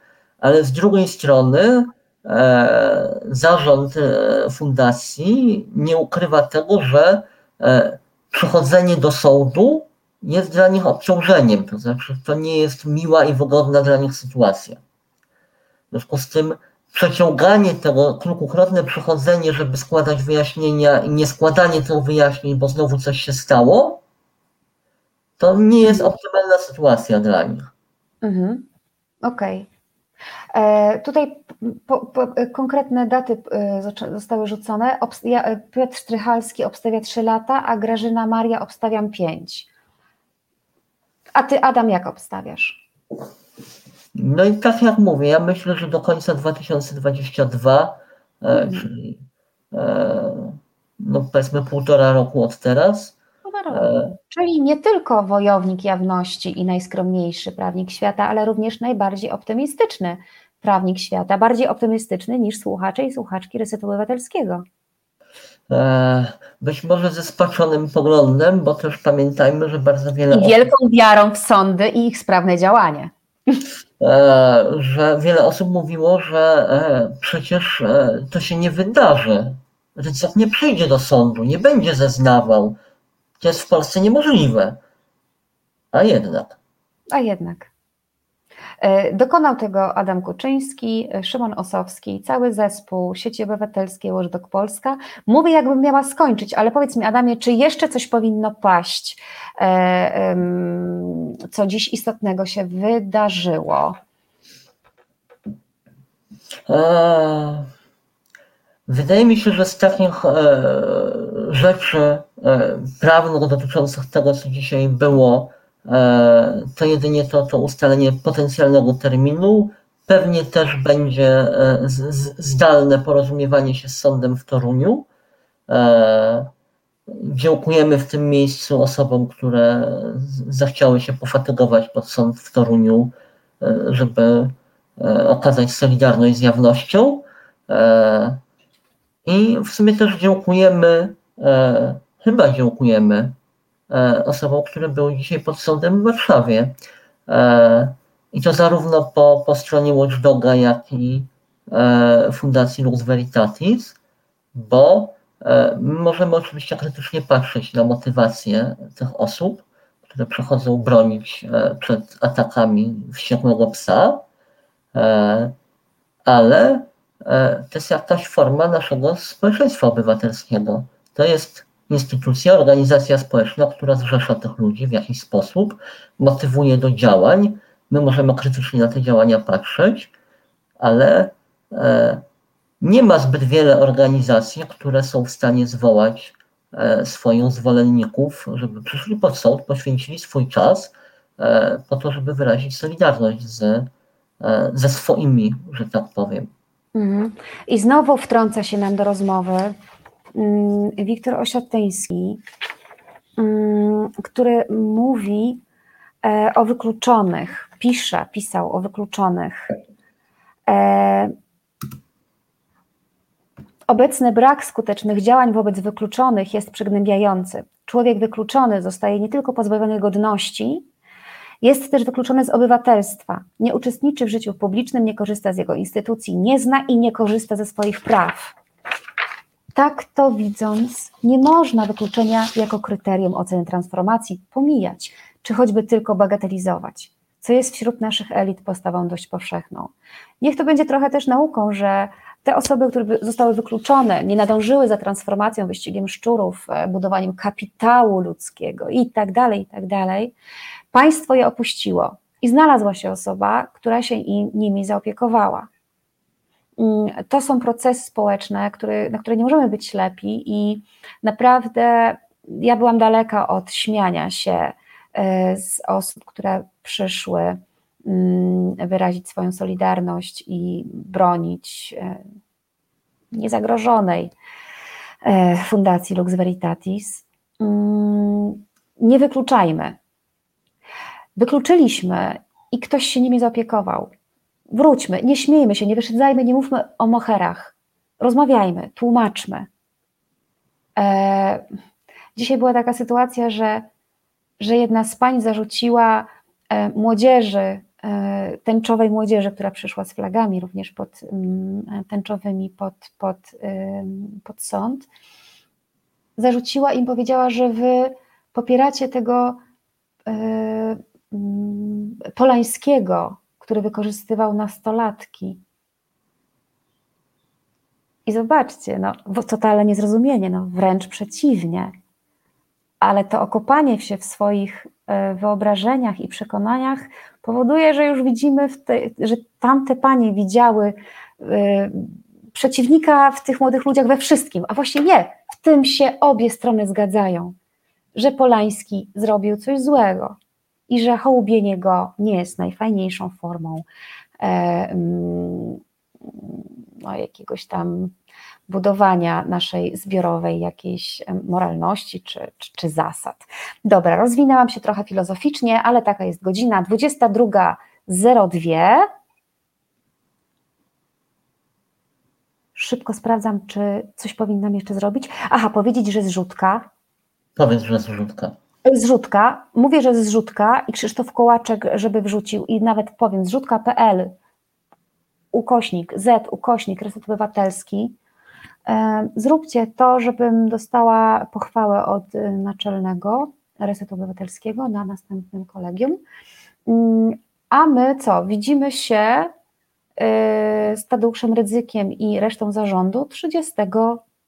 ale z drugiej strony e, zarząd e, fundacji nie ukrywa tego, że e, przychodzenie do sądu jest dla nich obciążeniem, to znaczy to nie jest miła i wygodna dla nich sytuacja. W związku z tym przeciąganie tego, kilkukrotne przychodzenie, żeby składać wyjaśnienia i nie składanie tych wyjaśnień, bo znowu coś się stało, to nie jest optymalna sytuacja dla nich. Mhm. Okej. E, Tutaj po, po, konkretne daty e, zosta- zostały rzucone. E, Piotr Strychalski obstawia 3 lata, a Grażyna Maria obstawiam 5. A ty, Adam, jak obstawiasz? No i tak jak mówię, ja myślę, że do końca 2022, e, Mhm. czyli e, no powiedzmy półtora roku od teraz, e, Czyli nie tylko wojownik jawności i najskromniejszy prawnik świata, ale również najbardziej optymistyczny prawnik świata, bardziej optymistyczny niż słuchacze i słuchaczki Resetu Obywatelskiego. e, być może ze spaczonym poglądem, bo też pamiętajmy, że bardzo wiele I osób wielką wiarą w sądy i ich sprawne działanie. e, że wiele osób mówiło, że e, przecież e, to się nie wydarzy. Rycerz nie przyjdzie do sądu, nie będzie zeznawał. To jest w Polsce niemożliwe. A jednak. A jednak. E, Dokonał tego Adam Kuczyński, Szymon Osowski, cały zespół Sieci Obywatelskiej Watchdog Polska. Mówię, jakbym miała skończyć, ale powiedz mi, Adamie, czy jeszcze coś powinno paść, e, co dziś istotnego się wydarzyło? Eee, Wydaje mi się, że z takich e, rzeczy e, prawnych dotyczących tego, co dzisiaj było, e, to jedynie to, to ustalenie potencjalnego terminu. Pewnie też będzie e, z, z, zdalne porozumiewanie się z sądem w Toruniu. E, Dziękujemy w tym miejscu osobom, które zechciały się pofatygować pod sąd w Toruniu, e, żeby okazać solidarność z jawnością. I w sumie też dziękujemy, e, chyba dziękujemy e, osobom, które były dzisiaj pod sądem w Warszawie. E, I to zarówno po, po stronie Watchdoga, jak i e, Fundacji Lux Veritatis, bo e, my możemy oczywiście krytycznie patrzeć na motywację tych osób, które przychodzą bronić e, przed atakami wściekłego psa, ale to jest jakaś forma naszego społeczeństwa obywatelskiego. To jest instytucja, organizacja społeczna, która zrzesza tych ludzi w jakiś sposób, motywuje do działań. My możemy krytycznie na te działania patrzeć, ale e, nie ma zbyt wiele organizacji, które są w stanie zwołać e, swoich zwolenników, żeby przyszli pod sąd, poświęcili swój czas e, po to, żeby wyrazić solidarność z, e, ze swoimi, że tak powiem. Mhm. I znowu wtrąca się nam do rozmowy mm, Wiktor Osiatyński, mm, który mówi e, o wykluczonych, pisze, pisał o wykluczonych. E, Obecny brak skutecznych działań wobec wykluczonych jest przygnębiający. Człowiek wykluczony zostaje nie tylko pozbawiony godności, jest też wykluczony z obywatelstwa, nie uczestniczy w życiu publicznym, nie korzysta z jego instytucji, nie zna i nie korzysta ze swoich praw. Tak to widząc, nie można wykluczenia jako kryterium oceny transformacji pomijać, czy choćby tylko bagatelizować, co jest wśród naszych elit postawą dość powszechną. Niech to będzie trochę też nauką, że te osoby, które zostały wykluczone, nie nadążyły za transformacją, wyścigiem szczurów, e, budowaniem kapitału ludzkiego i tak dalej, i tak dalej, państwo je opuściło i znalazła się osoba, która się nimi zaopiekowała. Mm, To są procesy społeczne, które, na które nie możemy być ślepi i naprawdę ja byłam daleka od śmiania się e, z osób, które przyszły mm, wyrazić swoją solidarność i bronić e, niezagrożonej e, Fundacji Lux Veritatis. Mm, Nie wykluczajmy. Wykluczyliśmy i ktoś się nimi zaopiekował. Wróćmy, nie śmiejmy się, nie wyszedzajmy, nie mówmy o moherach. Rozmawiajmy, tłumaczmy. E, dzisiaj była taka sytuacja, że, że jedna z pań zarzuciła e, młodzieży, e, tęczowej młodzieży, która przyszła z flagami również pod, mm, tęczowymi pod, pod, pod sąd, zarzuciła im, powiedziała, że wy popieracie tego e, Polańskiego, który wykorzystywał nastolatki. I zobaczcie, no, totalne niezrozumienie, no, wręcz przeciwnie. Ale to okopanie się w swoich e, wyobrażeniach i przekonaniach powoduje, że już widzimy, te, że tamte panie widziały y, przeciwnika w tych młodych ludziach we wszystkim, a właśnie nie, w tym się obie strony zgadzają, że Polański zrobił coś złego i że hołubienie go nie jest najfajniejszą formą e, mm, no, jakiegoś tam budowania naszej zbiorowej jakiejś moralności czy, czy, czy, zasad. Dobra, rozwinęłam się trochę filozoficznie, ale taka jest godzina 22.02. Szybko sprawdzam, czy coś powinnam jeszcze zrobić. Aha, powiedzieć, że zrzutka. Powiedz, że zrzutka. Zrzutka. Mówię, że zrzutka i Krzysztof Kołaczek, żeby wrzucił i nawet powiem zrzutka.pl ukośnik Z, ukośnik Reset Obywatelski. E, zróbcie to, żebym dostała pochwałę od y, naczelnego Resetu Obywatelskiego na następnym kolegium. Mm, a my co? Widzimy się y, z Tadeuszem Rydzykiem i resztą zarządu 30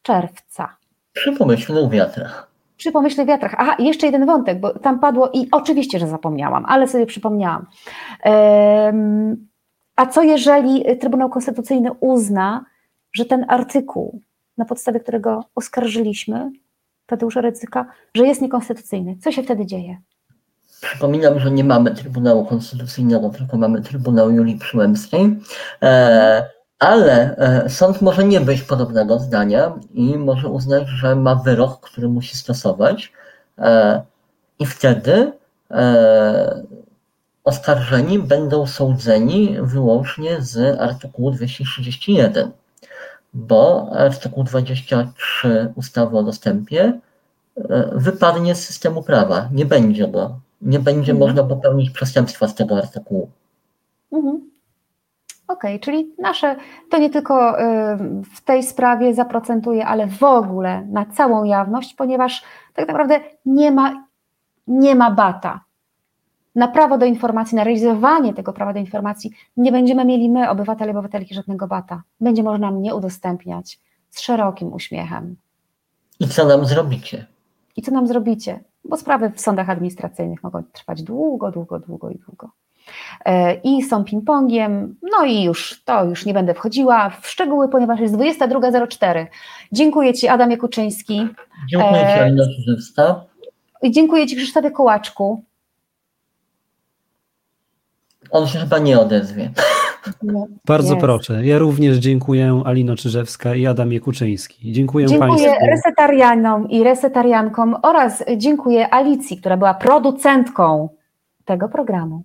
czerwca. Przy pomyślnych wiatrach. Przy pomyślnych wiatrach. Aha, jeszcze jeden wątek, bo tam padło i oczywiście, że zapomniałam, ale sobie przypomniałam. A co jeżeli Trybunał Konstytucyjny uzna, że ten artykuł, na podstawie którego oskarżyliśmy Tadeusza Rydzyka, że jest niekonstytucyjny? Co się wtedy dzieje? Przypominam, że nie mamy Trybunału Konstytucyjnego, tylko mamy Trybunał Julii Przyłębskiej, e, ale e, sąd może nie być podobnego zdania i może uznać, że ma wyrok, który musi stosować e, i wtedy oskarżeni będą sądzeni wyłącznie z artykułu 231, bo artykuł 23 ustawy o dostępie e, wypadnie z systemu prawa. Nie będzie go. Nie będzie mhm. można popełnić przestępstwa z tego artykułu. Mhm. Okej, okay, czyli nasze to nie tylko e, w tej sprawie zaprocentuje, ale w ogóle na całą jawność, ponieważ tak naprawdę nie ma, nie ma bata na prawo do informacji, na realizowanie tego prawa do informacji nie będziemy mieli my, obywatele i obywatelki, żadnego bata. Będzie można mnie udostępniać z szerokim uśmiechem. I co nam zrobicie? I co nam zrobicie? Bo sprawy w sądach administracyjnych mogą trwać długo, długo, długo i długo. E, I są ping-pongiem, no i już to już nie będę wchodziła w szczegóły, ponieważ jest 22.04. Dziękuję Ci, Adam Jakuczyński. Dziękuję Ci, Anna Krzyżewska. I dziękuję Ci, Krzysztofie Kołaczku. On się chyba nie odezwie. Bardzo Jest. proszę. Ja również dziękuję Alino Czyżewska i Adam Jekuczyński. Dziękuję, dziękuję Państwu. Dziękuję resetarianom i resetariankom oraz dziękuję Alicji, która była producentką tego programu.